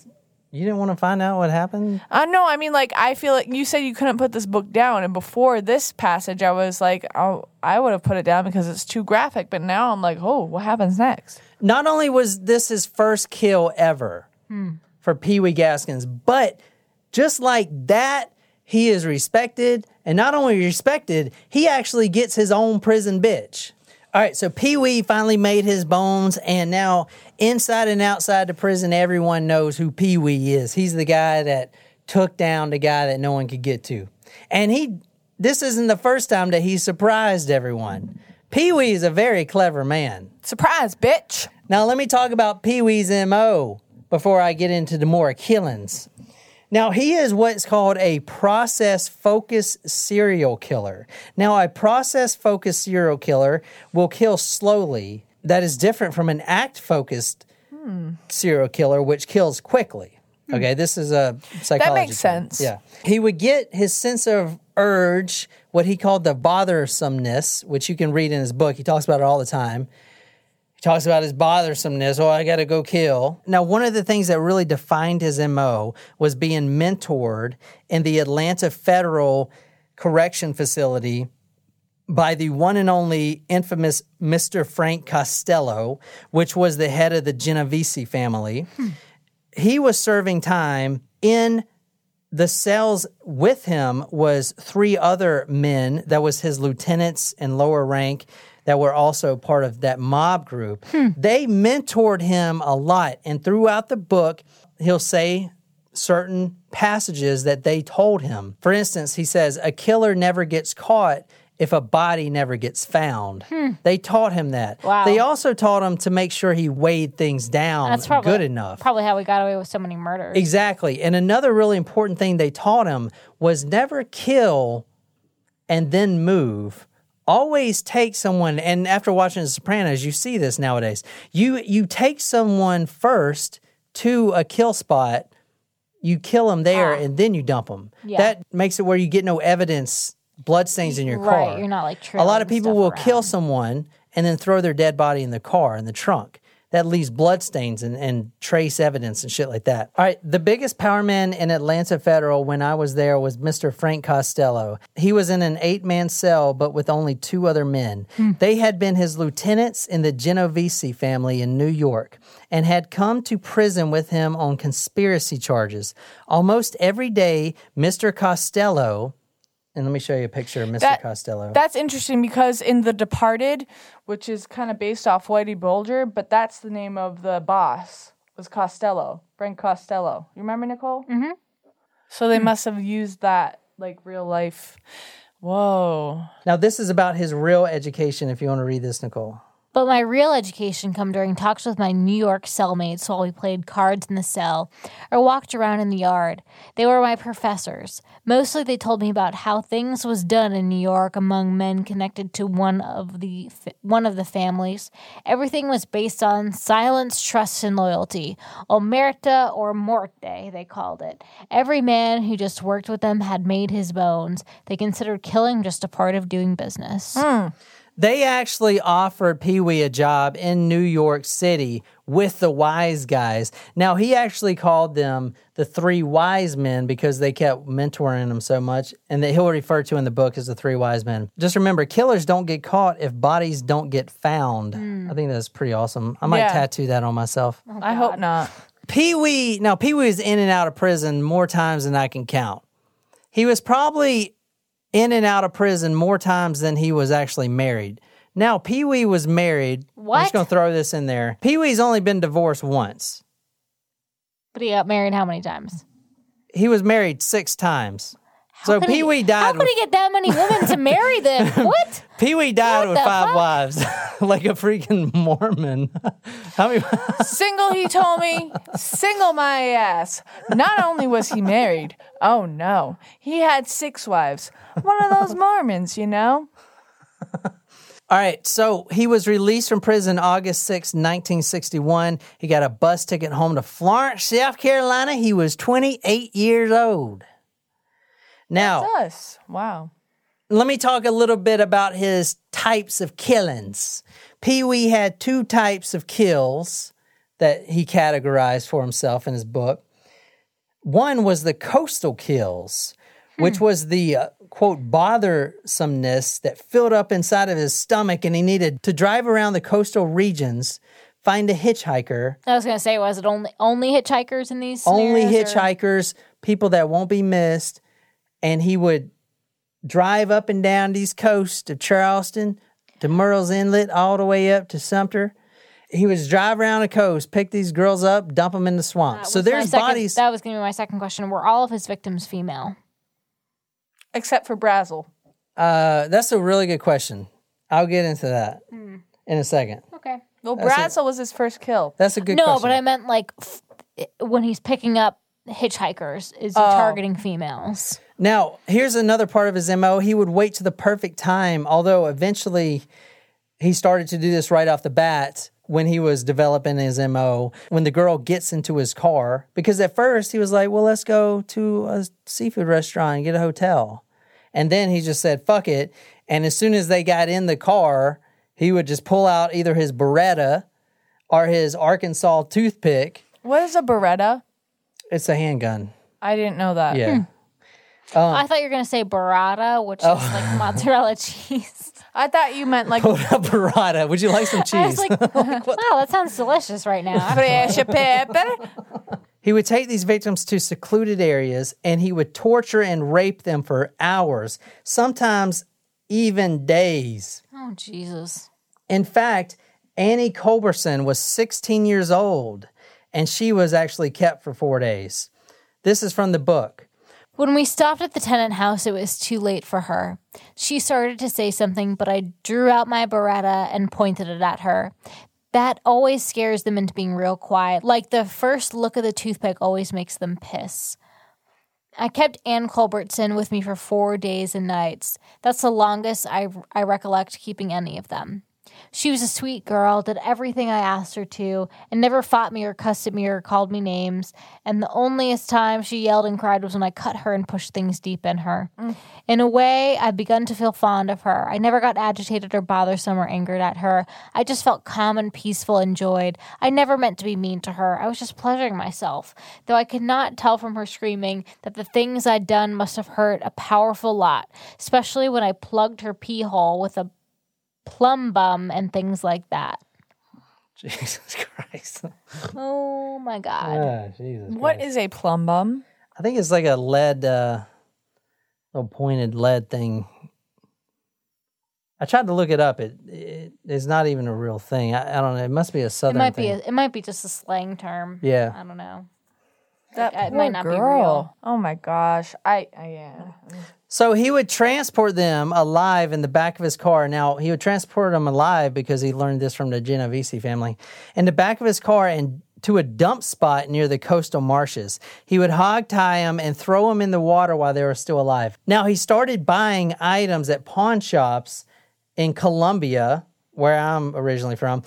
You didn't want to find out what happened? Uh, I know. I mean, like, I feel like you said you couldn't put this book down. And before this passage, I was like, oh, I would have put it down because it's too graphic. But now I'm like, oh, what happens next? not only was this his first kill ever hmm. for Pee Wee Gaskins, but just like that he is respected, and not only respected, he actually gets his own prison bitch. All right, so Pee Wee finally made his bones, and now inside and outside the prison, everyone knows who Pee Wee is. He's the guy that took down the guy that no one could get to. And he, this isn't the first time that he surprised everyone. Pee Wee is a very clever man. Surprise, bitch. Now, let me talk about Pee Wee's MO before I get into the more killings. Now, he is what's called a process focused serial killer. Now, a process focused serial killer will kill slowly. That is different from an act focused serial killer, which kills quickly. Hmm. Okay, this is a psychology. term. sense. Yeah. He would get his sense of urge, what he called the bothersomeness, which you can read in his book. He talks about it all the time. He talks about his bothersomeness. Oh, I got to go kill. Now, one of the things that really defined his MO was being mentored in the Atlanta Federal Correction Facility by the one and only infamous Mr. Frank Costello, which was the head of the Genovese family. Hmm. He was serving time in the cells with him was three other men that was his lieutenants and lower rank that were also part of that mob group. Hmm. They mentored him a lot and throughout the book he'll say certain passages that they told him. For instance, he says a killer never gets caught if a body never gets found. Hmm. They taught him that. Wow. They also taught him to make sure he weighed things down That's probably good enough. Probably how we got away with so many murders. Exactly. And another really important thing they taught him was never kill and then move. Always take someone and after watching The Sopranos, you see this nowadays. You you take someone first to a kill spot, you kill them there and then you dump them. Ah. Yeah. That makes it where you get no evidence bloodstains in your Right, car. you're not, like, A lot of people will kill someone and then throw their dead body in the car in the trunk. That leaves bloodstains and, and trace evidence and shit like that. All right, the biggest power man in Atlanta Federal when I was there was Mr. Frank Costello. He was in an eight man cell, but with only two other men. Hmm. They had been his lieutenants in the Genovese family in New York and had come to prison with him on conspiracy charges. Almost every day, Mr. Costello, and let me show you a picture of Mr. That- Costello. That's interesting because in The Departed, which is kind of based off Whitey Bulger, but that's the name of the boss was Costello, Frank Costello. You remember Nicole? Mm-hmm. So they must have used that like real life. Whoa. Now, this is about his real education. If you want to read this, Nicole. But my real education come during talks with my New York cellmates while we played cards in the cell or walked around in the yard. They were my professors. Mostly they told me about how things was done in New York among men connected to one of the one of the families. Everything was based on silence, trust, and loyalty. Omerta or morte, they called it. Every man who just worked with them had made his bones. They considered killing just a part of doing business. Hmm. They actually offered Pee Wee a job in New York City with the wise guys. Now, he actually called them the three wise men because they kept mentoring him so much, and that he'll refer to in the book as the three wise men. Just remember, killers don't get caught if bodies don't get found. Hmm. I think that's pretty awesome. I might Yeah. tattoo that on myself. Oh, I hope not. Pee Wee, now Pee Wee was in and out of prison more times than I can count. He was probably in and out of prison more times than he was actually married. Now, Pee Wee was married. What? I'm just going to throw this in there. Pee Wee's only been divorced once. But he got married how many times? He was married six times. So Pee Wee died. How could he get that many women to marry then? What? Pee Wee died What with the five fuck? wives, like a freaking Mormon. How many? Single, he told me. Single my ass. Not only was he married, oh no, he had six wives. One of those Mormons, you know? All right, so he was released from prison August 6, 1961. He got a bus ticket home to Florence, South Carolina. He was 28 years old. Now, Us. Wow. let me talk a little bit about his types of killings. Pee Wee had two types of kills that he categorized for himself in his book. One was the coastal kills, which was the uh, quote bothersomeness that filled up inside of his stomach, and he needed to drive around the coastal regions, find a hitchhiker, I was gonna say, was it only only hitchhikers in these? only scenarios, or- hitchhikers, people that won't be missed, and he would drive up and down these coasts of Charleston to Murrells Inlet, all the way up to Sumter. He would drive around the coast, pick these girls up, dump them in the swamp. So there's second- bodies. That was going to be my second question. Were all of his victims female? Except for Brazel. Uh, that's a really good question. I'll get into that Hmm. in a second. Okay. Well, That's Brazel was his first kill. That's a good no, question. but I meant like f- when he's picking up hitchhikers, is he Oh. targeting females? Now, here's another part of his MO. He would wait to the perfect time, although eventually he started to do this right off the bat when he was developing his MO. When the girl gets into his car, because at first he was like, well, let's go to a seafood restaurant and get a hotel. And then he just said, fuck it. And as soon as they got in the car, he would just pull out either his Beretta or his Arkansas toothpick. What is a Beretta? It's a handgun. I didn't know that. Yeah. Hmm. Oh. I thought you were going to say burrata, which Oh. is like mozzarella cheese. I thought you meant like Pull out Beretta. Would you like some I was cheese? like, wow, that sounds delicious right now. fresh pepper. He would take these victims to secluded areas and he would torture and rape them for hours, sometimes even days. oh, Jesus. In fact, Annie Culberson was 16 years old and she was actually kept for four days. This is from the book. When we stopped at the tenant house, it was too late for her. She started to say something, but I drew out my Beretta and pointed it at her. That always scares them into being real quiet. Like the first look of the toothpick always makes them piss. I kept Ann Culbertson with me for four days and nights. That's the longest I, I recollect keeping any of them. She was a sweet girl, did everything I asked her to, and never fought me or cussed at me or called me names. And the onlyest time she yelled and cried was when I cut her and pushed things deep in her. Mm. In a way, I've begun to feel fond of her. I never got agitated or bothersome or angered at her. I just felt calm and peaceful and joyed. I never meant to be mean to her. I was just pleasuring myself. Though I could not tell from her screaming that the things I'd done must have hurt a powerful lot, especially when I plugged her pee hole with a plum bum and things like that. Jesus Christ. Oh my God. Ah, Jesus What Christ. is a plum bum? I think it's like a lead, uh, little pointed lead thing. I tried to look it up. It, it it's not even a real thing. I, I don't know. It must be a southern. It southern might be a, it might be just a slang term. Yeah. I don't know. That it poor might not be girl. real. Oh my gosh. I, I yeah. So he would transport them alive in the back of his car. Now he would transport them alive because he learned this from the Genovese family in the back of his car and to a dump spot near the coastal marshes. He would hog tie them and throw them in the water while they were still alive. Now he started buying items at pawn shops in Columbia, where I'm originally from,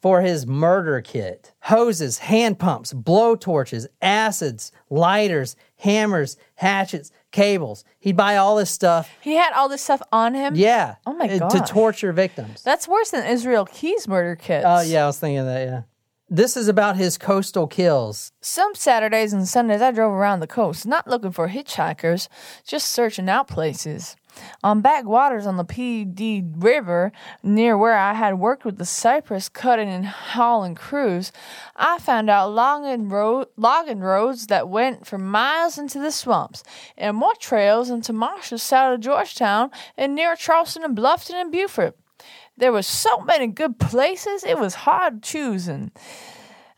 for his murder kit hoses, hand pumps, blow torches, acids, lighters, hammers, hatchets, cables. He'd buy all this stuff. He had all this stuff on him. Yeah. Oh my god. To torture victims. That's worse than Israel Keyes murder kits. Oh, yeah, I was thinking of that, yeah. This is about his coastal kills. Some Saturdays and Sundays I drove around the coast, not looking for hitchhikers, just searching out places. On backwaters on the Pee Dee River, near where I had worked with the cypress cutting and hauling crews, I found out logging, road, logging roads that went for miles into the swamps, and more trails into marshes south of Georgetown and near Charleston and Bluffton and Beaufort. There were so many good places, it was hard choosing.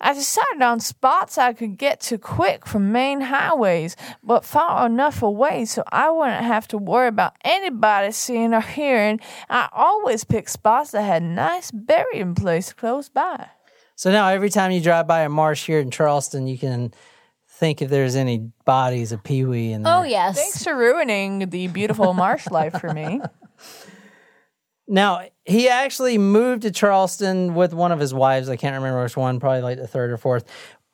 I decided on spots I could get to quick from main highways, but far enough away so I wouldn't have to worry about anybody seeing or hearing. I always picked spots that had nice burying place close by. So now every time you drive by a marsh here in Charleston, you can think if there's any bodies of Pee Wee in oh, there. Oh yes. Thanks for ruining the beautiful marsh life for me. Now, he actually moved to Charleston with one of his wives. I can't remember which one, probably like the third or fourth.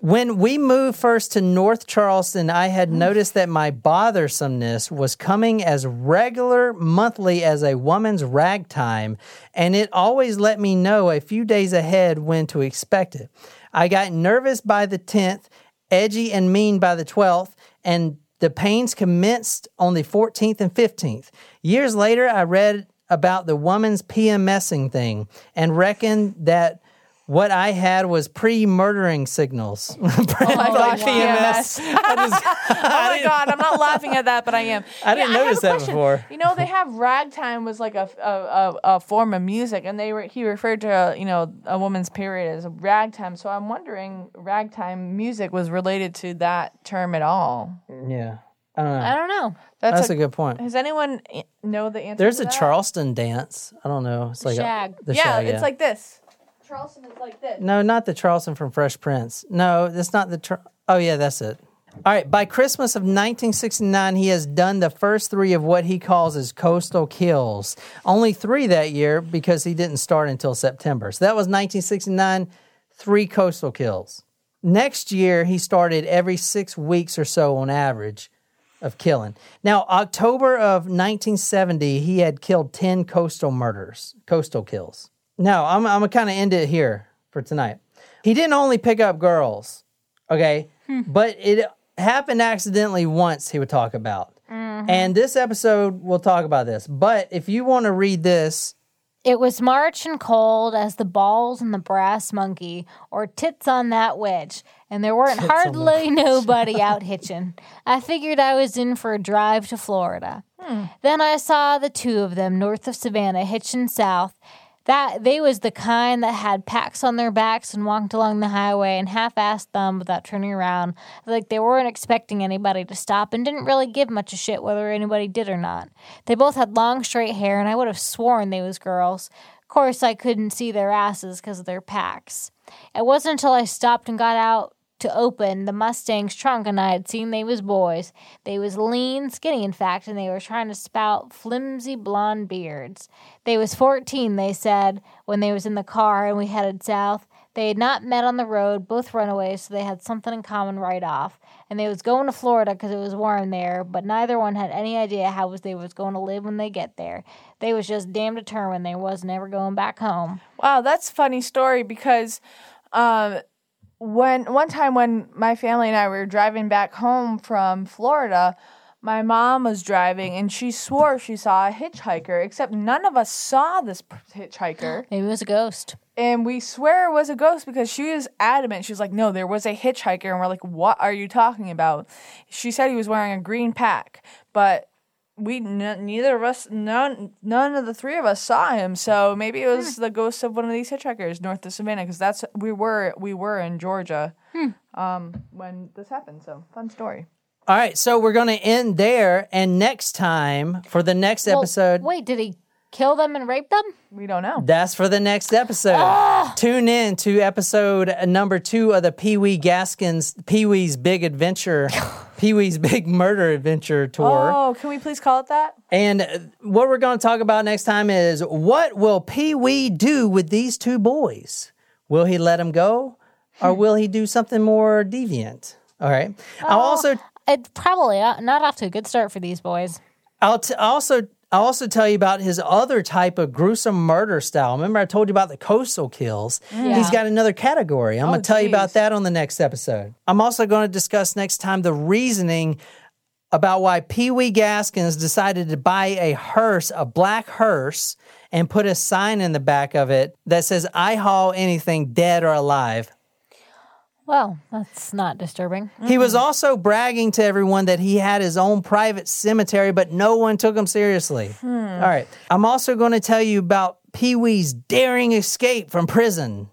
When we moved first to North Charleston, I had mm. noticed that my bothersomeness was coming as regular monthly as a woman's ragtime, and it always let me know a few days ahead when to expect it. I got nervous by the 10th, edgy and mean by the 12th, and the pains commenced on the 14th and 15th. Years later, I read about the woman's PMSing thing and reckoned that What I had was pre-murdering signals. oh my gosh, PMS. oh my god, I'm not laughing at that, but I am. I didn't Yeah, notice that question. before. You know, they have ragtime was like a, a, a, a form of music, and they were he referred to uh, you know a woman's period as ragtime. So I'm wondering, ragtime music was related to that term at all? Yeah, I don't know. I don't know. That's, That's a, a good point. Does anyone eh, know the answer? There's to a that? Charleston dance. I don't know. It's like Shag. A, the Yeah, shag, it's like this. Charleston is like this. no, not the Charleston from Fresh Prince. No, that's not the. Char- oh yeah, that's it. All right. By Christmas of 1969, he has done the first three of what he calls his coastal kills. Only three that year because he didn't start until September. So that was 1969. Three coastal kills. Next year, he started every six weeks or so on average of killing. Now, October of 1970, he had killed 10 coastal murders, coastal kills. Now, I'm, I'm going to kind of end it here for tonight. He didn't only pick up girls, okay? Hmm. But it happened accidentally once, he would talk about. Mm-hmm. And this episode, we'll talk about this. But if you want to read this, It was March and cold as the balls and the brass monkey, or tits on that witch, and there weren't hardly nobody out hitching. I figured I was in for a drive to Florida. Then I saw the two of them north of Savannah hitching south. That they was the kind that had packs on their backs and walked along the highway and half-assed them without turning around, like they weren't expecting anybody to stop and didn't really give much a shit whether anybody did or not. They both had long straight hair, and I would have sworn they was girls. Of course, I couldn't see their asses because of their packs. It wasn't until I stopped and got out to open the Mustang's trunk and I had seen they was boys. They was lean, skinny in fact, and they were trying to spout flimsy blonde beards. They was 14, they said, when they was in the car and we headed south. They had not met on the road, both runaways, so they had something in common right off. And they was going to Florida because it was warm there, but neither one had any idea how was they was going to live when they get there. They was just damn determined they was never going back home. Wow, that's a funny story because um, when one time when my family and I were driving back home from Florida, my mom was driving and she swore she saw a hitchhiker, except none of us saw this hitchhiker. Maybe it was a ghost. And we swear it was a ghost because she was adamant. She was like, no, there was a hitchhiker. And we're like, what are you talking about? She said he was wearing a green pack, but we n- neither of us, none, none of the three of us saw him. So maybe it was the ghost of one of these hitchhikers north of Savannah because that's we were we were in Georgia um, when this happened. So fun story. all right, so we're going to end there. And next time, for the next Well, episode, wait, did he kill them and rape them? We don't know. That's for the next episode. Tune in to episode number two of the Pee Wee Gaskins Pee Wee's Big Adventure, Pee Wee's Big Murder Adventure Tour. Oh, can we please call it that? And uh, what we're going to talk about next time is what will Pee Wee do with these two boys? Will he let them go, or will he do something more deviant? All right. I'll also It probably uh, not off to a good start for these boys. I'll t- also I'll also tell you about his other type of gruesome murder style. Remember, I told you about the coastal kills. He's got another category. I'm oh, going to tell you about that on the next episode. I'm also going to discuss next time the reasoning about why Pee Wee Gaskins decided to buy a hearse, a black hearse, and put a sign in the back of it that says, I haul anything dead or alive. Well, that's not disturbing. He was also bragging to everyone that he had his own private cemetery, but no one took him seriously. Hmm. All right. I'm also going to tell you about Pee Wee's daring escape from prison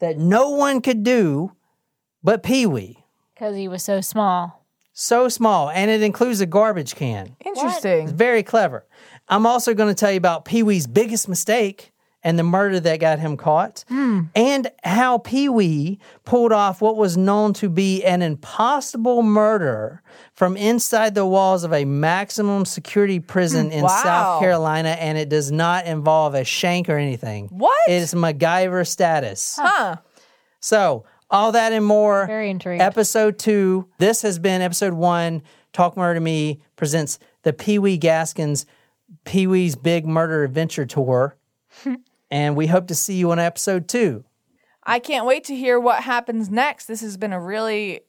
that no one could do but Pee Wee. Because he was so small. So small, and it includes a garbage can. Interesting. It's very clever. I'm also going to tell you about Pee Wee's biggest mistake and the murder that got him caught, and how Pee Wee pulled off what was known to be an impossible murder from inside the walls of a maximum security prison in Wow. South Carolina, and it does not involve a shank or anything. What? It's MacGyver status. Huh. So, all that and more. Very intrigued. Episode two. This has been episode one. Talk Murder to Me presents the Pee Wee Gaskins Pee Wee's Big Murder Adventure Tour. And we hope to see you on episode two. I can't wait to hear what happens next. This has been a really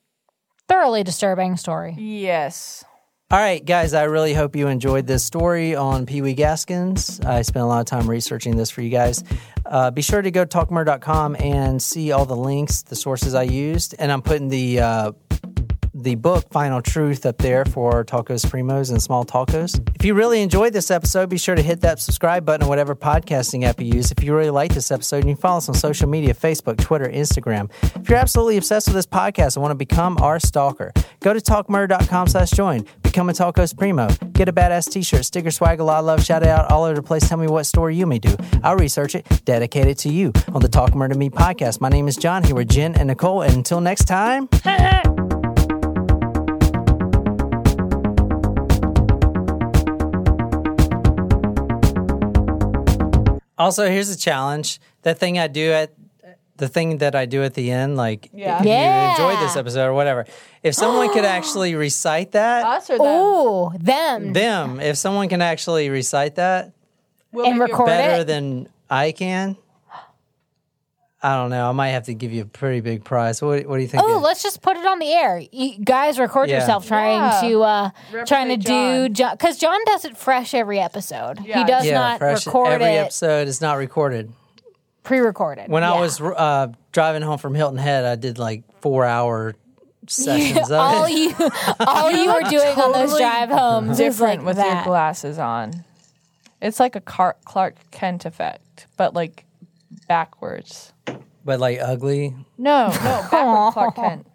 Thoroughly disturbing story. yes. All right, guys, I really hope you enjoyed this story on Pee Wee Gaskins. I spent a lot of time researching this for you guys. Uh, be sure to go to talkmurder.com and see all the links, the sources I used, and I'm putting the uh, the book Final Truth up there for Talkos Primos and small tacos. If you really enjoyed this episode, be sure to hit that subscribe button on whatever podcasting app you use. If you really like this episode, you can follow us on social media Facebook, Twitter, Instagram. If you're absolutely obsessed with this podcast and want to become our stalker, go to talkmurder.com slash join. Become a Talkos Primo. Get a badass t-shirt, sticker, swag, a lot of love, shout it out all over the place. Tell me what story you may do. I'll research it, dedicate it to you on the Talk Murder Me podcast. My name is John here with Jen and Nicole. And until next time... Also, here's a challenge. That thing I do at the thing that I do at the end, like Yeah. if Yeah. you enjoyed this episode or whatever. If someone could actually recite that, Us or them? Ooh, them. them, if someone can actually recite that We'll and make you- record better it. than I can, I don't know. I might have to give you a pretty big prize. What, what do you think? Oh, let's just put it on the air. You guys, record Yeah. yourself trying Yeah. to uh trying to Represent do because John does it fresh every episode. He does yeah, not fresh. record Every it episode is not recorded. pre-recorded. When I was uh, driving home from Hilton Head, I did like four hour sessions of all it. you all you were doing on those drive homes is different like with that. your glasses on. It's like a Car- Clark Kent effect, but like backwards. But like ugly. No, no, backwards Clark Kent.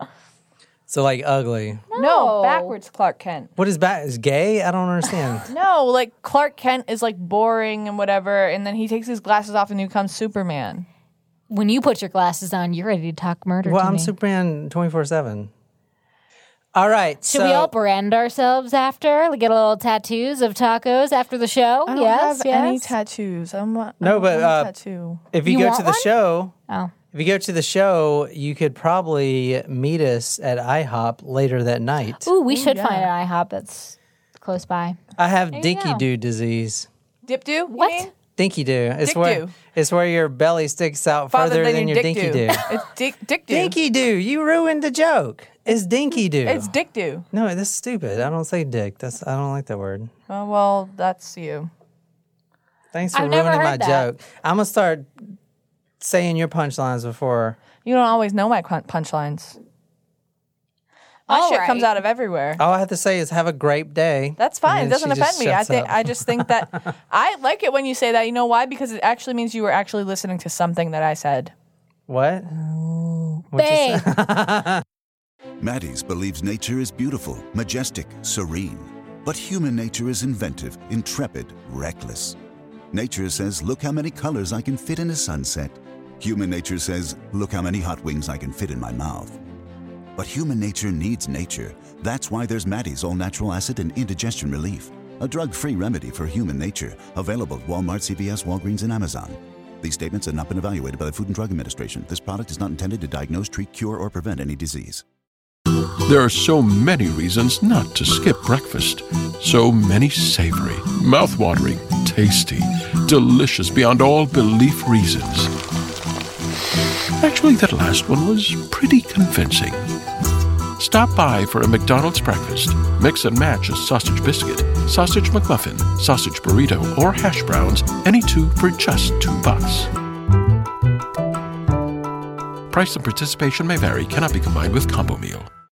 So like ugly. No, backwards Clark Kent. What is back? Is gay? I don't understand. No, like Clark Kent is like boring and whatever, and then he takes his glasses off and he becomes Superman. When you put your glasses on, you're ready to talk murder well, to I'm me. Superman twenty four seven. All right. Should so, we all brand ourselves after? Like, Get a little tattoos of tacos after the show? I don't yes, have yes. any tattoos. I'm not, I No, don't but, want a uh, tattoo. if you, You go want to the one? show, oh, if you go to the show, you could probably meet us at IHOP later that night. ooh, we should yeah. find an IHOP that's close by. I have you dinky go. do disease. Dip do? What? Dinky do. It's Dick where do. it's where your belly sticks out further than, your dinky do. It's dick, dick do. dinky do. You ruined the joke. It's dinky do. It's dick do. no, that's stupid. I don't say dick. That's I don't like that word. Oh, well, that's you. Thanks for I've never ruining my that. joke. I'm gonna start saying your punchlines before. You don't always know my pun- punchlines. My All shit comes out of everywhere. All I have to say is have a great day. That's fine. It And then doesn't she just offend me. I shuts think up. I just think that I like it when you say that. You know why? Because it actually means you were actually listening to something that I said. What? Oh, Bang. Maddie's believes nature is beautiful, majestic, serene. But human nature is inventive, intrepid, reckless. Nature says, look how many colors I can fit in a sunset. Human nature says, look how many hot wings I can fit in my mouth. But human nature needs nature. That's why there's Maddie's All Natural Acid and Indigestion Relief, a drug free remedy for human nature, available at Walmart, CVS, Walgreens, and Amazon. These statements have not been evaluated by the Food and Drug Administration. This product is not intended to diagnose, treat, cure, or prevent any disease. There are so many reasons not to skip breakfast. So many savory, mouth-watering, tasty, delicious beyond all belief reasons. Actually, that last one was pretty convincing. Stop by for a McDonald's breakfast. Mix and match a sausage biscuit, sausage McMuffin, sausage burrito, or hash browns, any two for just two bucks. Price and participation may vary, cannot be combined with combo meal.